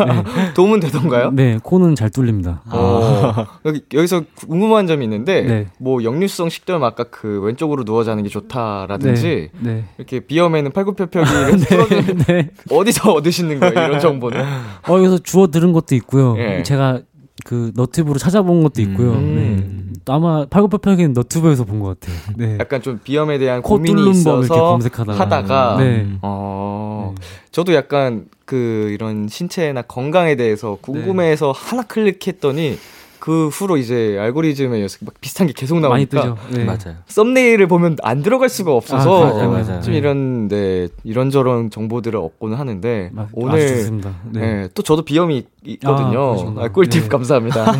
네. 도움은 되던가요? 네, 코는 잘 뚫립니다. 어. 여기, 여기서 궁금한 점이 있는데, 네. 뭐, 역류성 식도염 아까 그 왼쪽으로 누워 자는 게 좋다라든지, 네. 이렇게 비염에는 팔굽혀펴기를 네. 네. 어디서 얻으시는 거예요, 이런 정보는? 어, 여기서 주워 들은 것도 있고요. 예. 제가 그 너튜브로 찾아본 것도 있고요. 음. 네. 아마 팔굽혀펴기는 너튜브에서 본 것 같아요. 네. 약간 좀 비염에 대한 코 고민이 뚫는 법 이렇게 있어서 검색하다가. 하다가, 네. 어, 저도 약간 그 이런 신체나 건강에 대해서 궁금해서 하나 클릭했더니 그 후로 이제 알고리즘에 막 비슷한 게 계속 나오니까 뜨죠. 네. 맞아요. 썸네일을 보면 안 들어갈 수가 없어서 아, 맞아요, 맞아요. 좀 이런 네 이런저런 정보들을 얻고는 하는데 마- 아주 오늘 좋습니다. 네. 네, 또 저도 비염이 있거든요. 아. 아, 꿀팁 네. 감사합니다.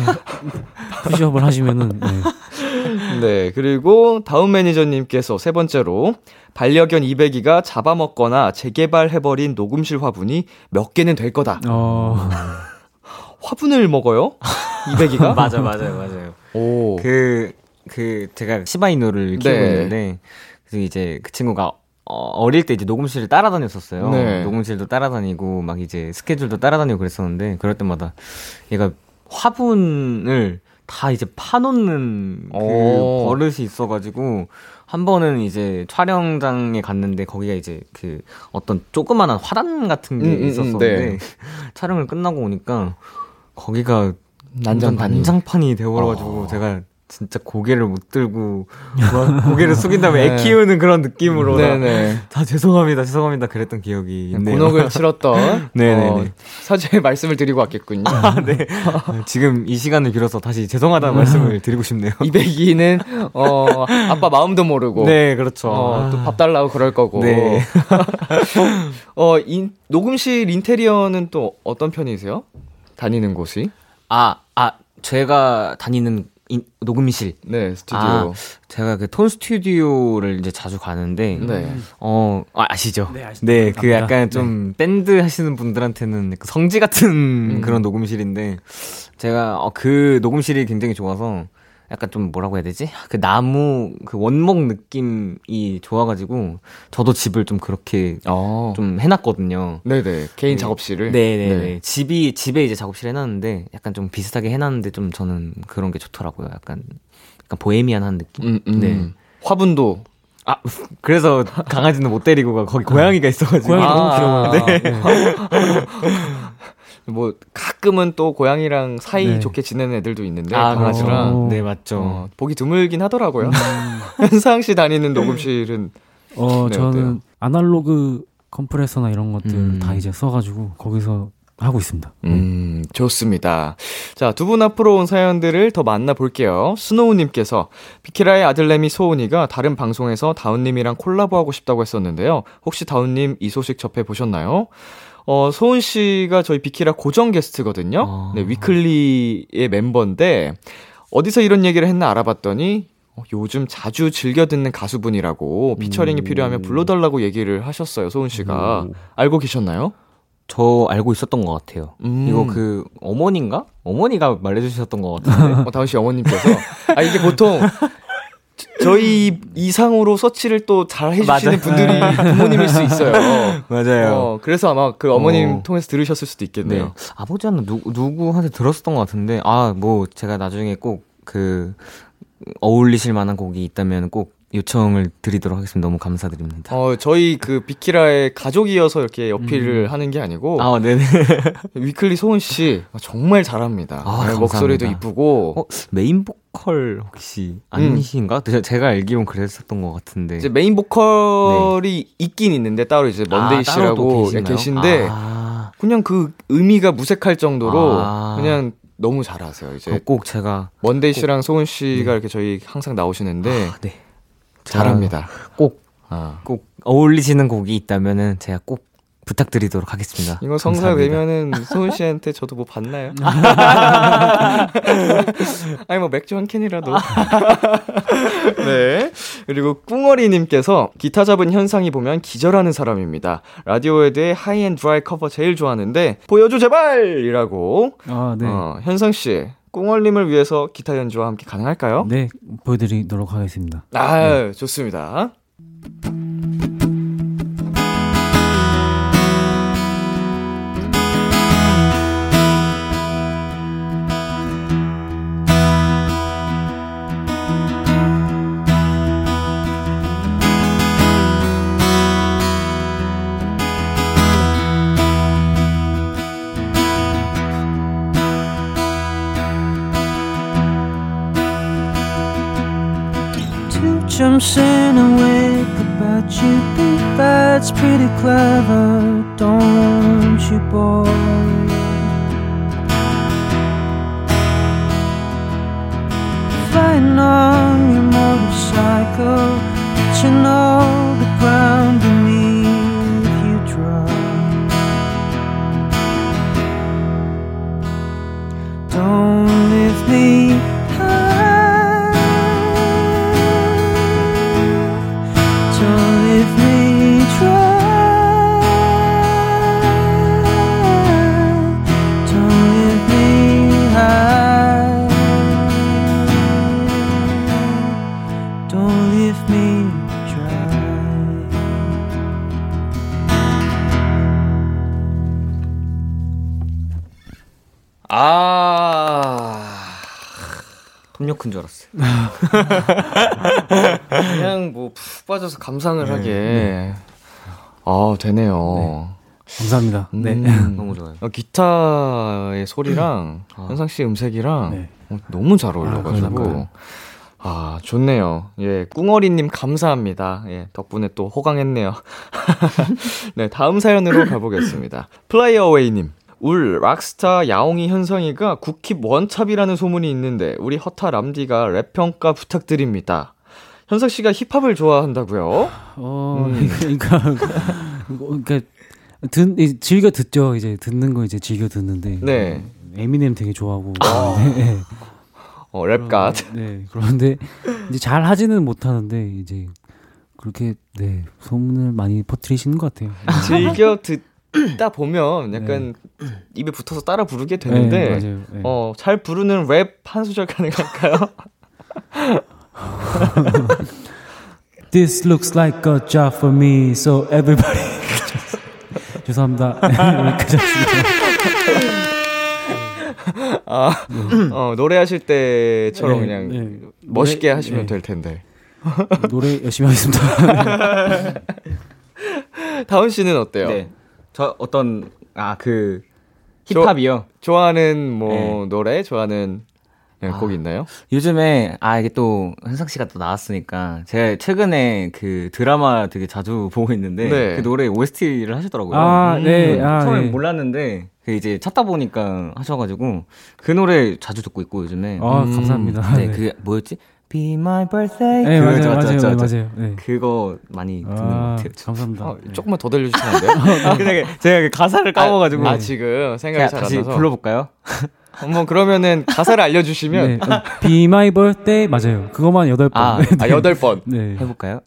푸시업을 하시면은 네. 네, 그리고 다음 매니저님께서 세 번째로 반려견 200이가 잡아먹거나 재개발해버린 녹음실 화분이 몇 개는 될 거다. 어, 화분을 먹어요? 200이가? 맞아, 맞아요, 맞아요. 오. 그, 그, 제가 시바이누를 키우고 네. 있는데, 그래서 이제 그 친구가 어, 어릴 때 이제 녹음실을 따라다녔었어요. 네. 녹음실도 따라다니고, 막 이제 스케줄도 따라다니고 그랬었는데, 그럴 때마다 얘가 화분을 다 이제 파놓는 그 오. 버릇이 있어가지고, 한 번은 이제 촬영장에 갔는데, 거기가 이제 그 어떤 조그만한 화단 같은 게 음, 음, 음, 있었었는데, 네. 촬영을 끝나고 오니까, 거기가 난장판이. 난장판이 되어버려가지고 제가 진짜 고개를 못 들고 막 고개를 숙인 다음에 네. 애 키우는 그런 느낌으로 네네. 다 죄송합니다 죄송합니다 그랬던 기억이 있네요. 곤혹을 치렀던. 어, 사죄의 말씀을 드리고 왔겠군요. 네. 지금 이 시간을 빌어서 다시 죄송하다는 말씀을 드리고 싶네요. 202는 어, 아빠 마음도 모르고 네 그렇죠. 어, 또밥 달라고 그럴 거고. 네. 어, 인, 녹음실 인테리어는 또 어떤 편이세요? 다니는 곳이? 아, 아, 제가 다니는 인- 녹음실. 네, 스튜디오. 아, 제가 그 톤 스튜디오를 이제 자주 가는데, 네. 어, 아, 아시죠? 네, 아시죠. 네, 그 압니다. 약간 좀 밴드 하시는 분들한테는 약간 성지 같은 음. 그런 녹음실인데, 제가 어, 그 녹음실이 굉장히 좋아서, 약간 좀 뭐라고 해야 되지? 그 나무, 그 원목 느낌이 좋아가지고, 저도 집을 좀 그렇게 어. 좀 해놨거든요. 네네. 개인 네. 작업실을. 네네네. 네. 집이, 집에 이제 작업실 해놨는데, 약간 좀 비슷하게 해놨는데, 좀 저는 그런 게 좋더라고요. 약간, 약간 보헤미안한 느낌? 음, 음. 네. 화분도. 아, 그래서 강아지는 못 데리고 가. 거기 고양이가 있어가지고. 고양이 아, 너무 귀여워요. 네. 네. 뭐 가끔은 또 고양이랑 사이 네. 좋게 지내는 애들도 있는데 아, 강아지랑 어. 네, 맞죠. 어, 보기 드물긴 하더라고요. 현상 씨 다니는 녹음실은 어, 네, 저는 어때요? 아날로그 컴프레서나 이런 것들 음. 다 이제 써가지고 거기서 하고 있습니다. 음, 좋습니다. 자, 두 분 앞으로 온 사연들을 더 만나볼게요. 스노우님께서 비키라의 아들내미 소은이가 다른 방송에서 다운님이랑 콜라보하고 싶다고 했었는데요. 혹시 다운님 이 소식 접해보셨나요? 어, 소은 씨가 저희 비키라 고정 게스트거든요. 아. 네, 위클리의 멤버인데, 어디서 이런 얘기를 했나 알아봤더니 어, 요즘 자주 즐겨 듣는 가수분이라고 피처링이 음. 필요하면 불러달라고 얘기를 하셨어요, 소은 씨가. 알고 계셨나요? 저 알고 있었던 것 같아요. 음. 이거 그 어머니인가? 어머니가 말해주셨던 것 같은데. 어, 다은 씨 어머님께서. 아, 이게 보통 저희 이상으로 서치를 또 잘 해주시는. 분들이 부모님일 수 있어요. 맞아요. 어, 그래서 아마 그 어머님 어. 통해서 들으셨을 수도 네. 있겠네요. 아버지는 누, 누구한테 들었었던 것 같은데, 아, 뭐, 제가 나중에 꼭 그, 어울리실 만한 곡이 있다면 꼭 요청을 드리도록 하겠습니다. 너무 감사드립니다. 어, 저희 그 비키라의 가족이어서 이렇게 어필을 하는 게 아니고, 아, 네네. Weeekly 소은 씨 정말 잘합니다. 아, 네, 목소리도. 이쁘고, 어, 메인 보컬 혹시 아니신가? 제- 제가 알기론 그랬었던 것 같은데. 이제 메인 보컬이 있긴 있는데 따로 이제 Monday 아, 씨라고 계시나요? 계신데 아, 그냥 그 의미가 무색할 정도로 아. 그냥 너무 잘하세요. 이제 꼭 제가 Monday 씨랑 소은 씨가 이렇게 저희 항상 나오시는데 아, 네. 잘합니다. 꼭, 아. 꼭 어울리시는 곡이 있다면은 제가 꼭 부탁드리도록 하겠습니다. 이거 성사가 감사합니다. 되면은 소은 씨한테 저도 뭐 받나요? 아니 뭐 맥주 한 캔이라도. 네. 그리고 꿍어리님께서 기타 잡은 현상이 보면 기절하는 사람입니다. Radiohead의 High and Dry 커버 제일 좋아하는데 보여줘 제발이라고. 아, 네. 어, 현상 씨. 꿍얼님을 위해서 기타 연주와 함께 가능할까요? 네, 보여드리도록 하겠습니다. 아, 좋습니다. Jumps in a wake about you think that's pretty clever, don't you, boy? 감상을 하게. 아, 되네요. 감사합니다. 네. 음. 너무 좋아요. 어, 기타의 소리랑 아. 현상 씨 음색이랑 네. 어, 너무 잘 아, 어울려가지고 감사합니다. 아 좋네요. 예 꿍어리님 감사합니다. 예 덕분에 또 호강했네요. 네 다음 사연으로 가보겠습니다. Fly Away님. 울 rock star 야옹이 현성이가 국힙 one top이라는 소문이 있는데 우리 허타 람디가 랩 평가 부탁드립니다. 현상 씨가 힙합을 좋아한다고요? 어, 음. 그러니까, 그러니까, 듣, 즐겨 듣죠. 이제 듣는 거 이제 즐겨 듣는데. 네. Eminem 되게 좋아하고. 아. 네. 어 Rap God. 네. 그런데 이제 잘 하지는 못하는데 이제 그렇게 네 소문을 많이 퍼뜨리시는 것 같아요. 즐겨 듣다 보면 약간 입에 붙어서 따라 부르게 되는데 네, 맞아요. 네. 어, 잘 부르는 랩 한 소절 가능할까요? This looks like a job for me, so everybody. 죄송합니다. 아, 어, 노래하실 때처럼 네, 그냥 네. 멋있게 노래- 하시면 네. 될 텐데. 노래 열심히 하겠습니다. 다운 씨는 어때요? 네. 저 어떤 아그 저- 힙합이요. 좋아하는 뭐 네. 노래, 좋아하는 네, 아. 곡 있나요? 요즘에 아 이게 또 현석 씨가 또 나왔으니까 제가 최근에 그 드라마 되게 자주 보고 있는데 네. 그 노래 OST를 하셨더라고요. 아, 네. 음, 아, 처음에 네. 몰랐는데 그 이제 찾다 보니까 하셔가지고 그 노래 자주 듣고 있고 요즘에 아, 음, 감사합니다. 네, 그게 뭐였지? Be My Birthday. 네, 그거 맞아요, 맞아요, 저- 저- 맞아요. 네. 그거 많이 듣는 것 아, 같아요. 감사합니다. 어, 네. 조금만 더 들려주시면 안 돼요? 아, 근데 제가 그 가사를 까먹어가지고 아, 지금 생각이 잘안 다시 나서. 불러볼까요? 한번 그러면은 가사를 알려주시면 네. Be My Birthday 맞아요. 그것만 여덟 번. 아, 아 여덟 번. 네. 해볼까요?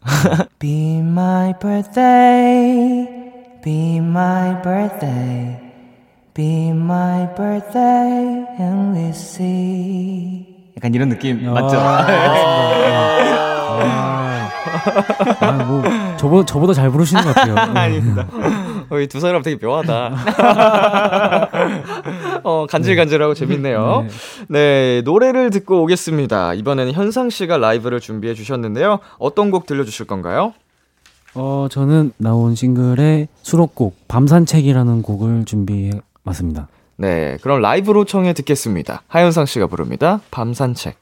Be my birthday, be my birthday, be my birthday, and we see. 약간 이런 느낌 맞죠? 아, 아, 뭐 저보 저보다 잘 부르시는 것 같아요. 아닙니다. 어, 이두 사람 되게 묘하다. 어, 간질간질하고 재밌네요. 네. 노래를 듣고 오겠습니다. 이번에는 현상 씨가 라이브를 준비해 주셨는데요. 어떤 곡 들려주실 건가요? 어 저는 나온 싱글의 수록곡 밤산책이라는 곡을 준비해 왔습니다. 네, 그럼 라이브로 청해 듣겠습니다. 하현상 씨가 부릅니다. 밤산책.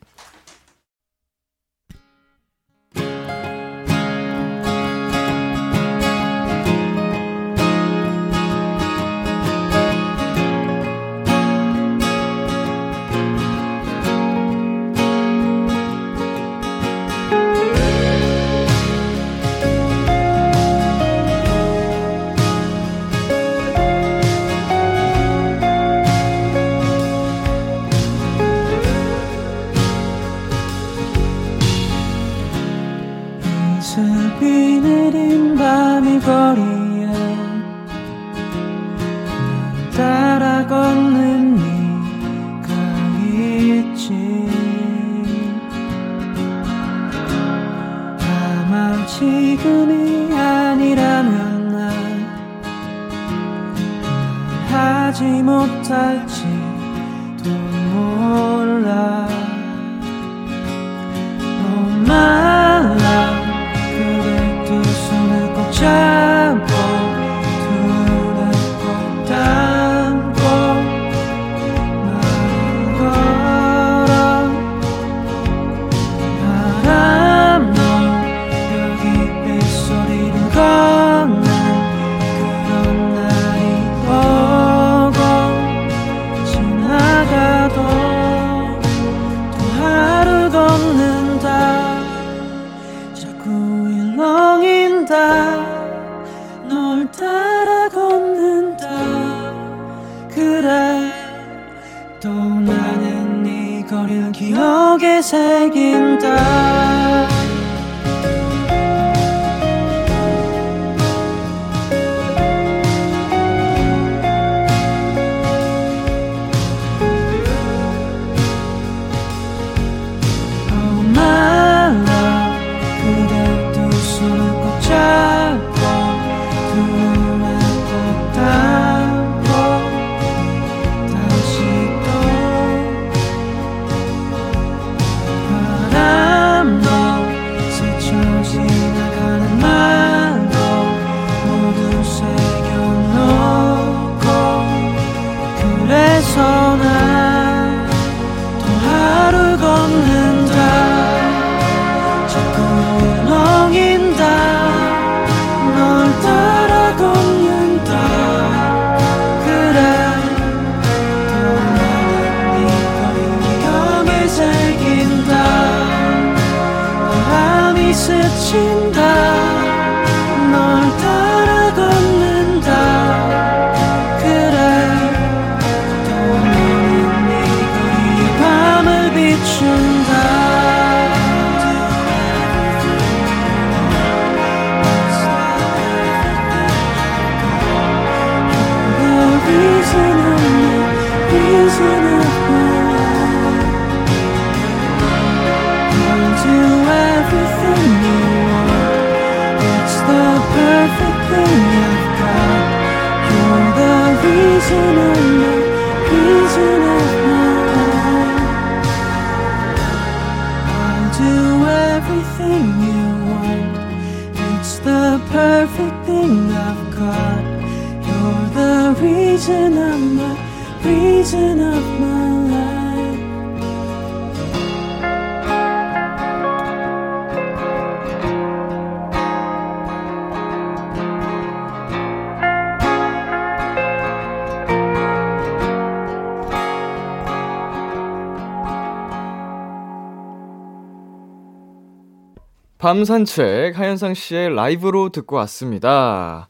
산책 하현상 씨의 라이브로 듣고 왔습니다.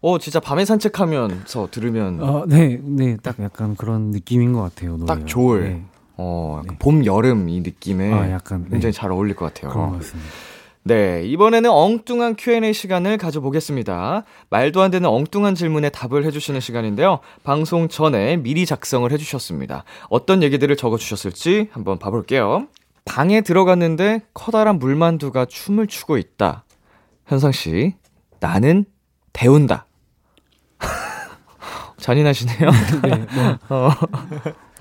어, 진짜 밤에 산책하면서 들으면 어, 네, 네, 딱 약간 그런 느낌인 것 같아요. 노래가. 딱 좋을. 네. 어, 약간 네. 봄, 여름 이 느낌에 아, 약간 네. 굉장히 잘 어울릴 것 같아요. 그런 것 같습니다. 네, 이번에는 엉뚱한 Q&A 시간을 가져보겠습니다. 말도 안 되는 엉뚱한 질문에 답을 해주시는 시간인데요. 방송 전에 미리 작성을 해주셨습니다. 어떤 얘기들을 적어주셨을지 한번 봐볼게요. 방에 들어갔는데 커다란 물만두가 춤을 추고 있다. 현상 씨, 나는 배운다. 잔인하시네요. 네, 뭐, 어.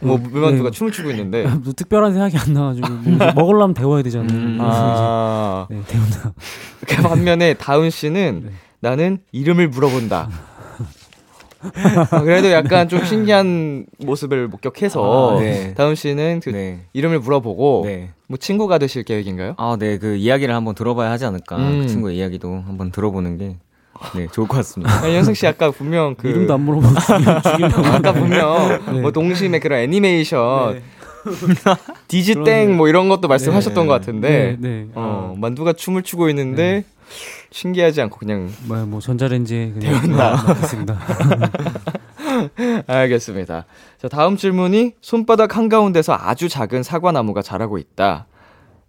뭐 물만두가 네. 춤을 추고 있는데. 뭐 특별한 생각이 안 나가지고 뭐 먹으려면 데워야 되잖아요. 음. 그래서 아. 네, 데운다. 그 반면에 다은 씨는 네. 나는 이름을 물어본다. 어, 그래도 약간 좀 신기한 모습을 목격해서 아, 네. 다은 씨는 그 네. 이름을 물어보고 네. 뭐 친구가 되실 계획인가요? 아, 네. 그 이야기를 한번 들어봐야 하지 않을까. 음. 그 친구의 이야기도 한번 들어보는 게 네, 좋을 것 같습니다. 아니, 현승 씨 아까 분명 그 이름도 안 죽이려고. 아까 분명 네. 뭐 동심의 그런 애니메이션 네. 디지땡. 뭐 이런 것도 말씀하셨던 네. 것 같은데 네, 네. 어, 만두가 춤을 추고 있는데 신기하지 않고 그냥 뭐, 뭐 전자레인지에 그냥 넣겠습니다. 알겠습니다. 자, 다음 질문이 손바닥 한 가운데서 아주 작은 사과 나무가 자라고 있다.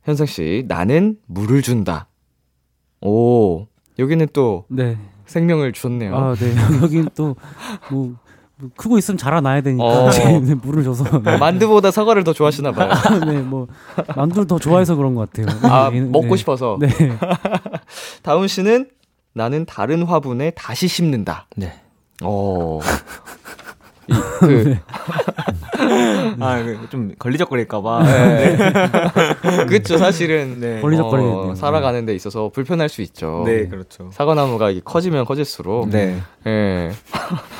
현상 씨, 나는 물을 준다. 오, 여기는 또 네. 생명을 줬네요. 아, 네. 여긴 또뭐 뭐 크고 있으면 자라나야 되니까 어. 네, 물을 줘서 네. 만두보다 사과를 더 좋아하시나 봐요. 네, 뭐 만두를 더 좋아해서 그런 것 같아요. 아, 네, 먹고 네. 싶어서. 네. 다운 씨는 나는 다른 화분에 다시 심는다. 네. 오. 이, 그, 아, 그좀 걸리적거릴까봐. 네. 그쵸, 사실은. 네. 걸리적거리겠네요. 어, 살아가는 데 있어서 불편할 수 있죠. 네, 그렇죠. 사과나무가 이게 커지면 커질수록. 네. 예.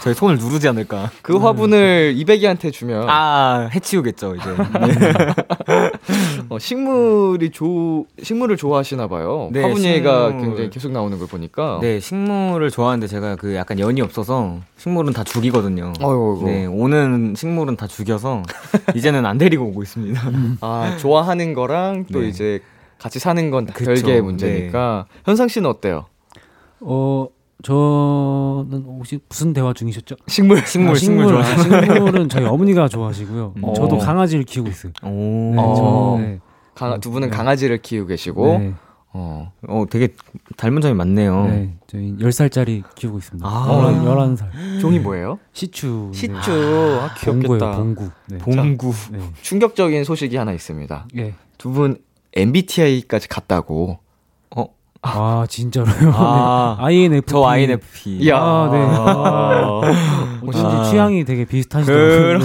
저희 손을 누르지 않을까. 그 화분을 이백이한테 주면 아, 해치우겠죠, 이제. 어, 식물이 조 식물을 좋아하시나 봐요. 네, 화분 얘기가 식물. 굉장히 계속 나오는 걸 보니까. 네, 식물을 좋아하는데 제가 그 약간 연이 없어서 식물은 다 죽이거든요. 어이구. 네, 오는 식물은 다 죽여서 이제는 안 데리고 오고 있습니다. 아 좋아하는 거랑 또 네. 이제 같이 사는 건 그쵸. 별개의 문제니까. 현상 씨는 어때요? 어 저는 혹시 무슨 대화 중이셨죠? 식물. 식물, 아, 식물 좋아. 아, 식물은 저희 어머니가 좋아하시고요. 음. 저도 어. 강아지를 키우고 있어요. 오. 네, 어. 저는, 네. 강, 두 분은 네. 강아지를 키우고 계시고. 네, 어. 어, 되게 닮은 점이 많네요. 네, 저희 10살짜리 키우고 있습니다. 아. 어, 11살. 종이 뭐예요? 시추. 네. 시추. 아, 봉구예요, 귀엽겠다. 봉구. 네. 봉구. 네. 충격적인 소식이 하나 있습니다. 예. 두분 MBTI까지 같다고. 어, 아, 진짜로요? 아. 네. INFP. 저 INFP. 이야. 아, 네. 아. 어쩐지 아. 취향이 되게 비슷하시더라고요. 네.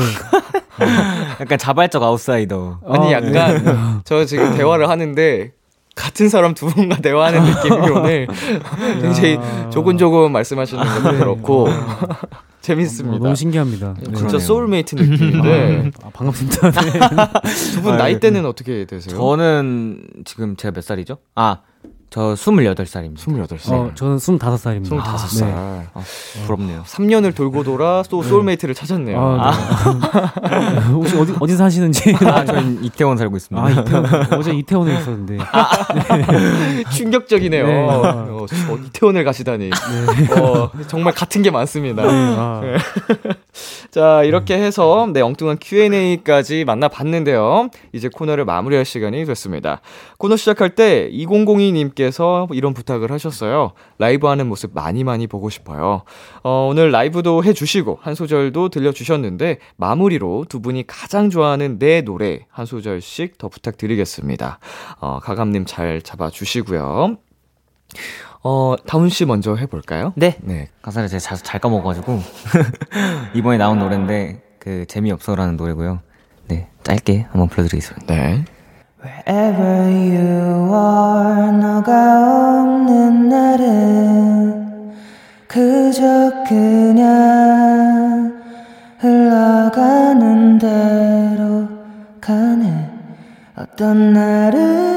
약간 자발적 아웃사이더. 아니 아, 약간 저 지금 대화를 하는데 같은 사람 두 분과 대화하는 느낌이 오늘 굉장히 야. 조곤조곤 말씀하시는 것도 그렇고 어, 재밌습니다. 너무 신기합니다. 네. 진짜 그러네요. 소울메이트 느낌인데 아, 반갑습니다. 네. 두분 아, 나이대는 어떻게 되세요? 저는 지금 제가 몇 살이죠? 아, 저 28살입니다. 28살. 어, 저는 25살입니다. 25살. 네. 아, 부럽네요. 3년을 돌고 돌아 또 소울메이트를 찾았네요. 아, 네. 혹시 어디 어디 사시는지? 아, 저는 이태원 살고 있습니다. 아, 이태원. 어제 이태원에 있었는데. 충격적이네요. 네. 어, 저 이태원을 가시다니. 어, 정말 같은 게 많습니다. 아, 자, 이렇게 해서 네, 엉뚱한 Q&A까지 만나 봤는데요. 이제 코너를 마무리할 시간이 됐습니다. 코너 시작할 때 2002 님께서 이런 부탁을 하셨어요. 라이브 하는 모습 많이 많이 보고 싶어요. 어, 오늘 라이브도 해 주시고 한 소절도 들려 주셨는데 마무리로 두 분이 가장 좋아하는 내 노래 한 소절씩 더 부탁드리겠습니다. 어, 가감 님 잘 잡아 주시고요. 어, 다운 씨 먼저 해 볼까요? 네. 네. 가사를 제가 잘, 잘 까먹어 가지고 이번에 나온 노래인데 그 재미없어라는 노래고요. 네, 짧게 한번 불러 드리겠습니다. 네. Wherever you are 너가 없는 날은 그저 그냥 흘러가는 대로 가네 어떤 날은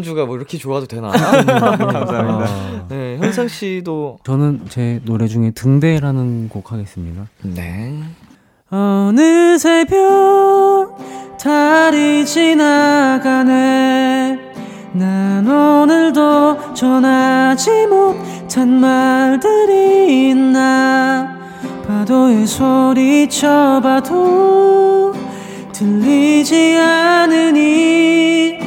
무반주가 뭐 이렇게 좋아도 되나? 감사합니다. 네, 현 현상 씨도 저는 제 노래 중에 등대라는 곡 하겠습니다. 네. 어느 새벽 달이 지나가네 난 오늘도 전하지 못한 말들이 있나 파도에 소리쳐봐도 들리지 않으니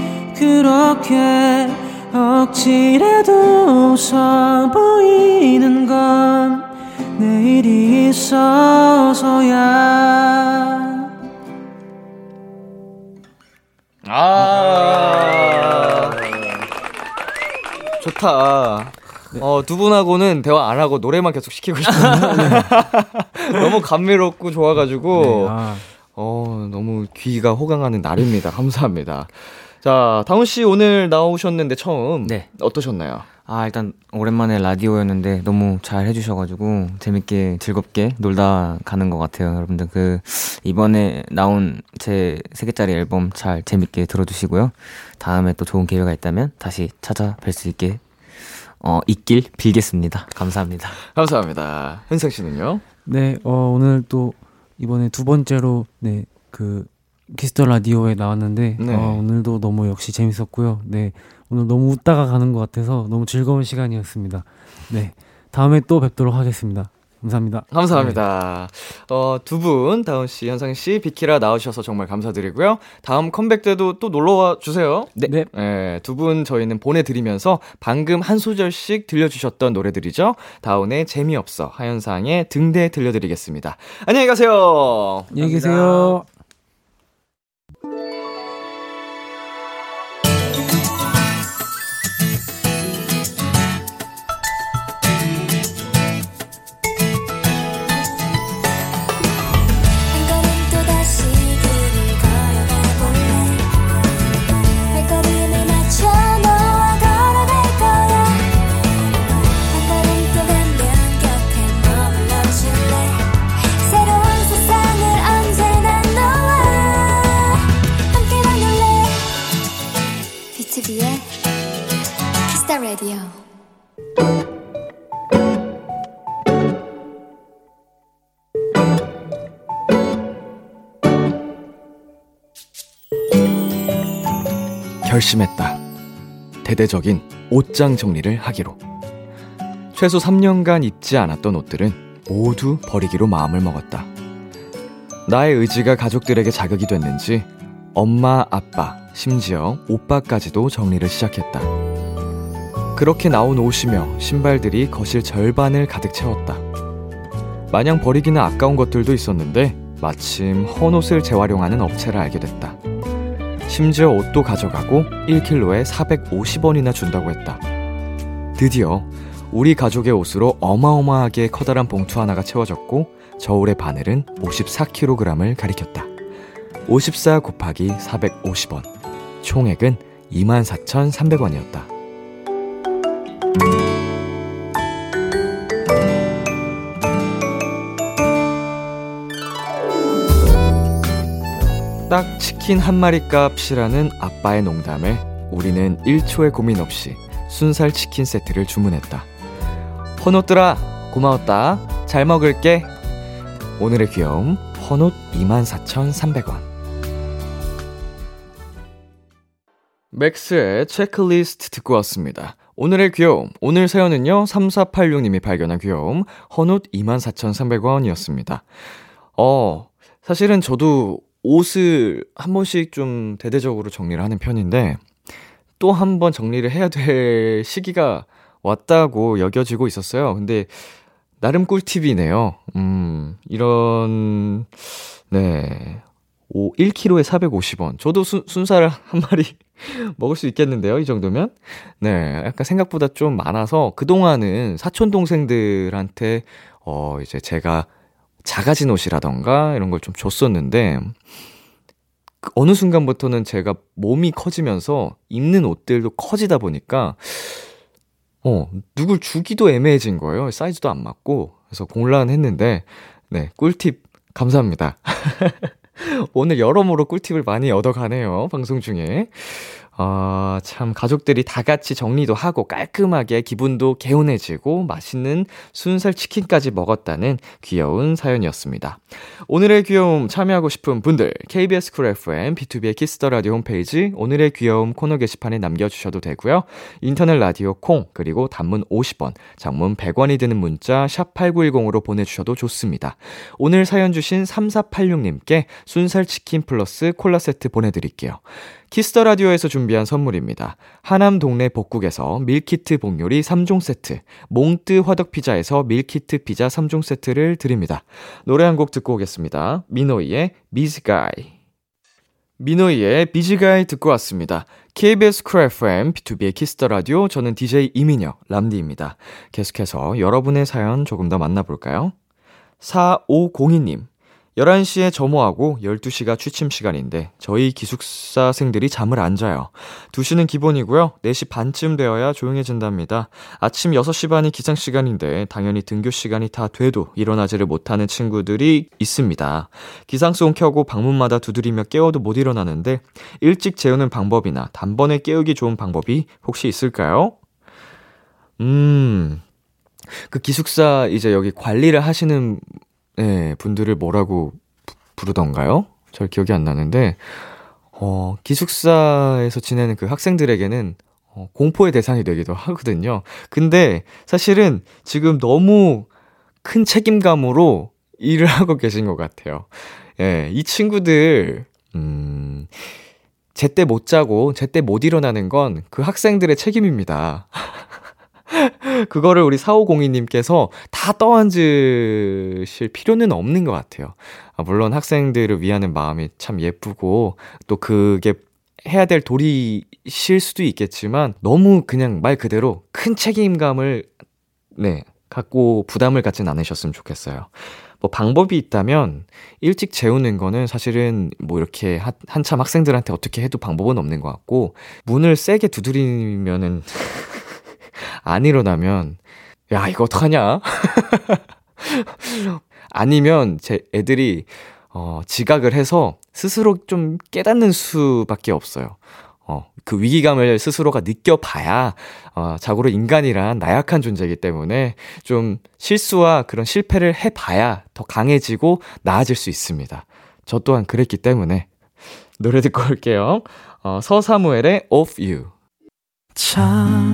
그렇게 억지라도 웃어 보이는 건 내일이 있어서야 아. 좋다. 어, 두 분하고는 대화 안 하고 노래만 계속 시키고 싶어요. 너무 감미롭고 좋아가지고, 네, 아, 어, 너무 귀가 호강하는 날입니다. 감사합니다. 자, 다운 씨 오늘 나오셨는데 처음 네. 어떠셨나요? 아, 일단 오랜만에 라디오였는데 너무 잘 해주셔 가지고 재밌게 즐겁게 놀다 가는 것 같아요. 여러분들 그 이번에 나온 제 세 개짜리 앨범 잘 재밌게 들어 주시고요. 다음에 또 좋은 기회가 있다면 다시 찾아뵐 수 있게 어, 있길 빌겠습니다. 감사합니다. 감사합니다. 현상 씨는요? 네, 어, 오늘 또 이번에 두 번째로 네, 그 Kiss the Radio에 나왔는데 네. 어, 오늘도 너무 역시 재밌었고요. 네, 오늘 너무 웃다가 가는 것 같아서 너무 즐거운 시간이었습니다. 네, 다음에 또 뵙도록 하겠습니다. 감사합니다. 감사합니다. 어, 두 분, 다운 씨, 현상 씨, 비키라 나오셔서 정말 감사드리고요. 다음 컴백 때도 또 놀러와 주세요. 네. 네. 예, 두분 저희는 보내드리면서 방금 한 소절씩 들려주셨던 노래들이죠. 다운의 재미없어, 하현상의 등대 들려드리겠습니다. 안녕히 가세요. 안녕히 계세요. 결심했다. 대대적인 옷장 정리를 하기로. 최소 3년간 입지 않았던 옷들은 모두 버리기로 마음을 먹었다. 나의 의지가 가족들에게 자극이 됐는지 엄마, 아빠, 심지어 오빠까지도 정리를 시작했다. 그렇게 나온 옷이며 신발들이 거실 절반을 가득 채웠다. 마냥 버리기는 아까운 것들도 있었는데 마침 헌 옷을 재활용하는 업체를 알게 됐다. 심지어 옷도 가져가고 1킬로에 450원이나 준다고 했다. 드디어 우리 가족의 옷으로 어마어마하게 커다란 봉투 하나가 채워졌고 저울의 바늘은 54kg을 가리켰다. 54 곱하기 450원. 총액은 24,300원이었다. 딱 치킨 한 마리 값이라는 아빠의 농담에 우리는 1초의 고민 없이 순살 치킨 세트를 주문했다. 헌옷들아, 고마웠다. 잘 먹을게. 오늘의 귀여움, 헌옷 24,300원. 맥스의 체크리스트 듣고 왔습니다. 오늘의 귀여움, 오늘 사연은요, 3486님이 발견한 귀여움, 헌옷 24,300원이었습니다. 어, 사실은 저도 옷을 한 번씩 좀 대대적으로 정리를 하는 편인데, 또 한 번 정리를 해야 될 시기가 왔다고 여겨지고 있었어요. 근데, 나름 꿀팁이네요. 음, 이런, 네. 오, 1kg에 450원. 저도 순, 순살 한 마리 먹을 수 있겠는데요, 이 정도면? 네, 약간 생각보다 좀 많아서 그동안은 사촌 동생들한테 어 이제 제가 작아진 옷이라던가 이런 걸 좀 줬었는데 그 어느 순간부터는 제가 몸이 커지면서 입는 옷들도 커지다 보니까 어, 누굴 주기도 애매해진 거예요. 사이즈도 안 맞고. 그래서 곤란했는데 네, 꿀팁 감사합니다. 오늘 여러모로 꿀팁을 많이 얻어가네요. 방송 중에. 어, 참, 가족들이 다 같이 정리도 하고 깔끔하게 기분도 개운해지고 맛있는 순살 치킨까지 먹었다는 귀여운 사연이었습니다. 오늘의 귀여움 참여하고 싶은 분들, KBS 쿨 FM, B2B의 키스터 라디오 홈페이지, 오늘의 귀여움 코너 게시판에 남겨주셔도 되고요. 인터넷 라디오 콩, 그리고 단문 50원, 장문 100원이 드는 문자, 샵 8910으로 보내주셔도 좋습니다. 오늘 사연 주신 3486님께 순살 치킨 플러스 콜라 세트 보내드릴게요. Kiss the Radio에서 준비한 선물입니다. 하남 동네 복국에서 밀키트 복요리 3종 세트, 몽뜨 화덕 피자에서 밀키트 피자 3종 세트를 드립니다. 노래 한 곡 듣고 오겠습니다. 미노이의 Busy Guy. 미노이의 Busy Guy 듣고 왔습니다. KBS 쿨 FM, B2B의 키스터 라디오, 저는 DJ 이민혁, 람디입니다. 계속해서 여러분의 사연 조금 더 만나볼까요? 4502님. 11시에 점호하고 12시가 취침 시간인데 저희 기숙사생들이 잠을 안 자요. 2시는 기본이고요. 4시 반쯤 되어야 조용해진답니다. 아침 6시 반이 기상 시간인데 당연히 등교 시간이 다 돼도 일어나지를 못하는 친구들이 있습니다. 기상송 켜고 방문마다 두드리며 깨워도 못 일어나는데 일찍 재우는 방법이나 단번에 깨우기 좋은 방법이 혹시 있을까요? 음. 그 기숙사 이제 여기 관리를 하시는 네, 분들을 뭐라고 부, 부르던가요? 잘 기억이 안 나는데, 어, 기숙사에서 지내는 그 학생들에게는 어, 공포의 대상이 되기도 하거든요. 근데 사실은 지금 너무 큰 책임감으로 일을 하고 계신 것 같아요. 예, 이 친구들, 음, 제때 못 자고 제때 못 일어나는 건 그 학생들의 책임입니다. 그거를 우리 4502님께서 다 떠안으실 필요는 없는 것 같아요. 아, 물론 학생들을 위하는 마음이 참 예쁘고 또 그게 해야 될 도리실 수도 있겠지만 너무 그냥 말 그대로 큰 책임감을 네, 갖고 부담을 갖진 않으셨으면 좋겠어요. 뭐 방법이 있다면 일찍 재우는 거는 사실은 뭐 이렇게 한, 한참 학생들한테 어떻게 해도 방법은 없는 것 같고 문을 세게 두드리면은 안 일어나면, 야, 이거 어떡하냐? 아니면 제 애들이, 어, 지각을 해서 스스로 좀 깨닫는 수밖에 없어요. 어, 그 위기감을 스스로가 느껴봐야, 어, 자고로 인간이란 나약한 존재이기 때문에 좀 실수와 그런 실패를 해봐야 더 강해지고 나아질 수 있습니다. 저 또한 그랬기 때문에. 노래 듣고 올게요. 어, 서사무엘의 Of You. 참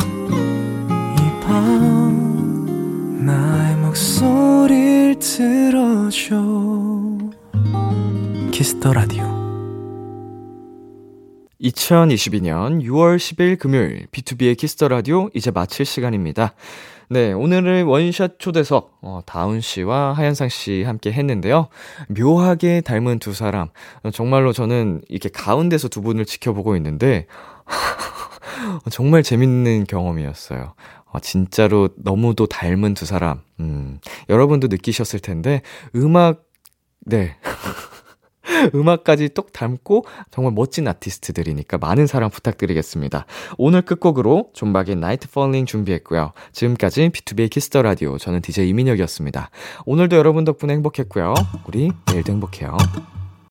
나의 목소리를 들어줘 Kiss the Radio 2022년 6월 10일 금요일 B2B의 키스터 라디오 이제 마칠 시간입니다. 네, 오늘은 원샷 초대석 어, 다운 씨와 하현상 씨 함께 했는데요. 묘하게 닮은 두 사람. 정말로 저는 이렇게 가운데서 두 분을 지켜보고 있는데 정말 재밌는 경험이었어요. 어, 진짜로 너무도 닮은 두 사람. 음, 여러분도 느끼셨을 텐데 음악 네. 음악까지 똑 닮고 정말 멋진 아티스트들이니까 많은 사랑 부탁드리겠습니다. 오늘 끝곡으로 존박의 Night Falling 준비했고요. 지금까지 B2B의 키스터 라디오 저는 DJ 이민혁이었습니다. 오늘도 여러분 덕분에 행복했고요. 우리 내일도 행복해요.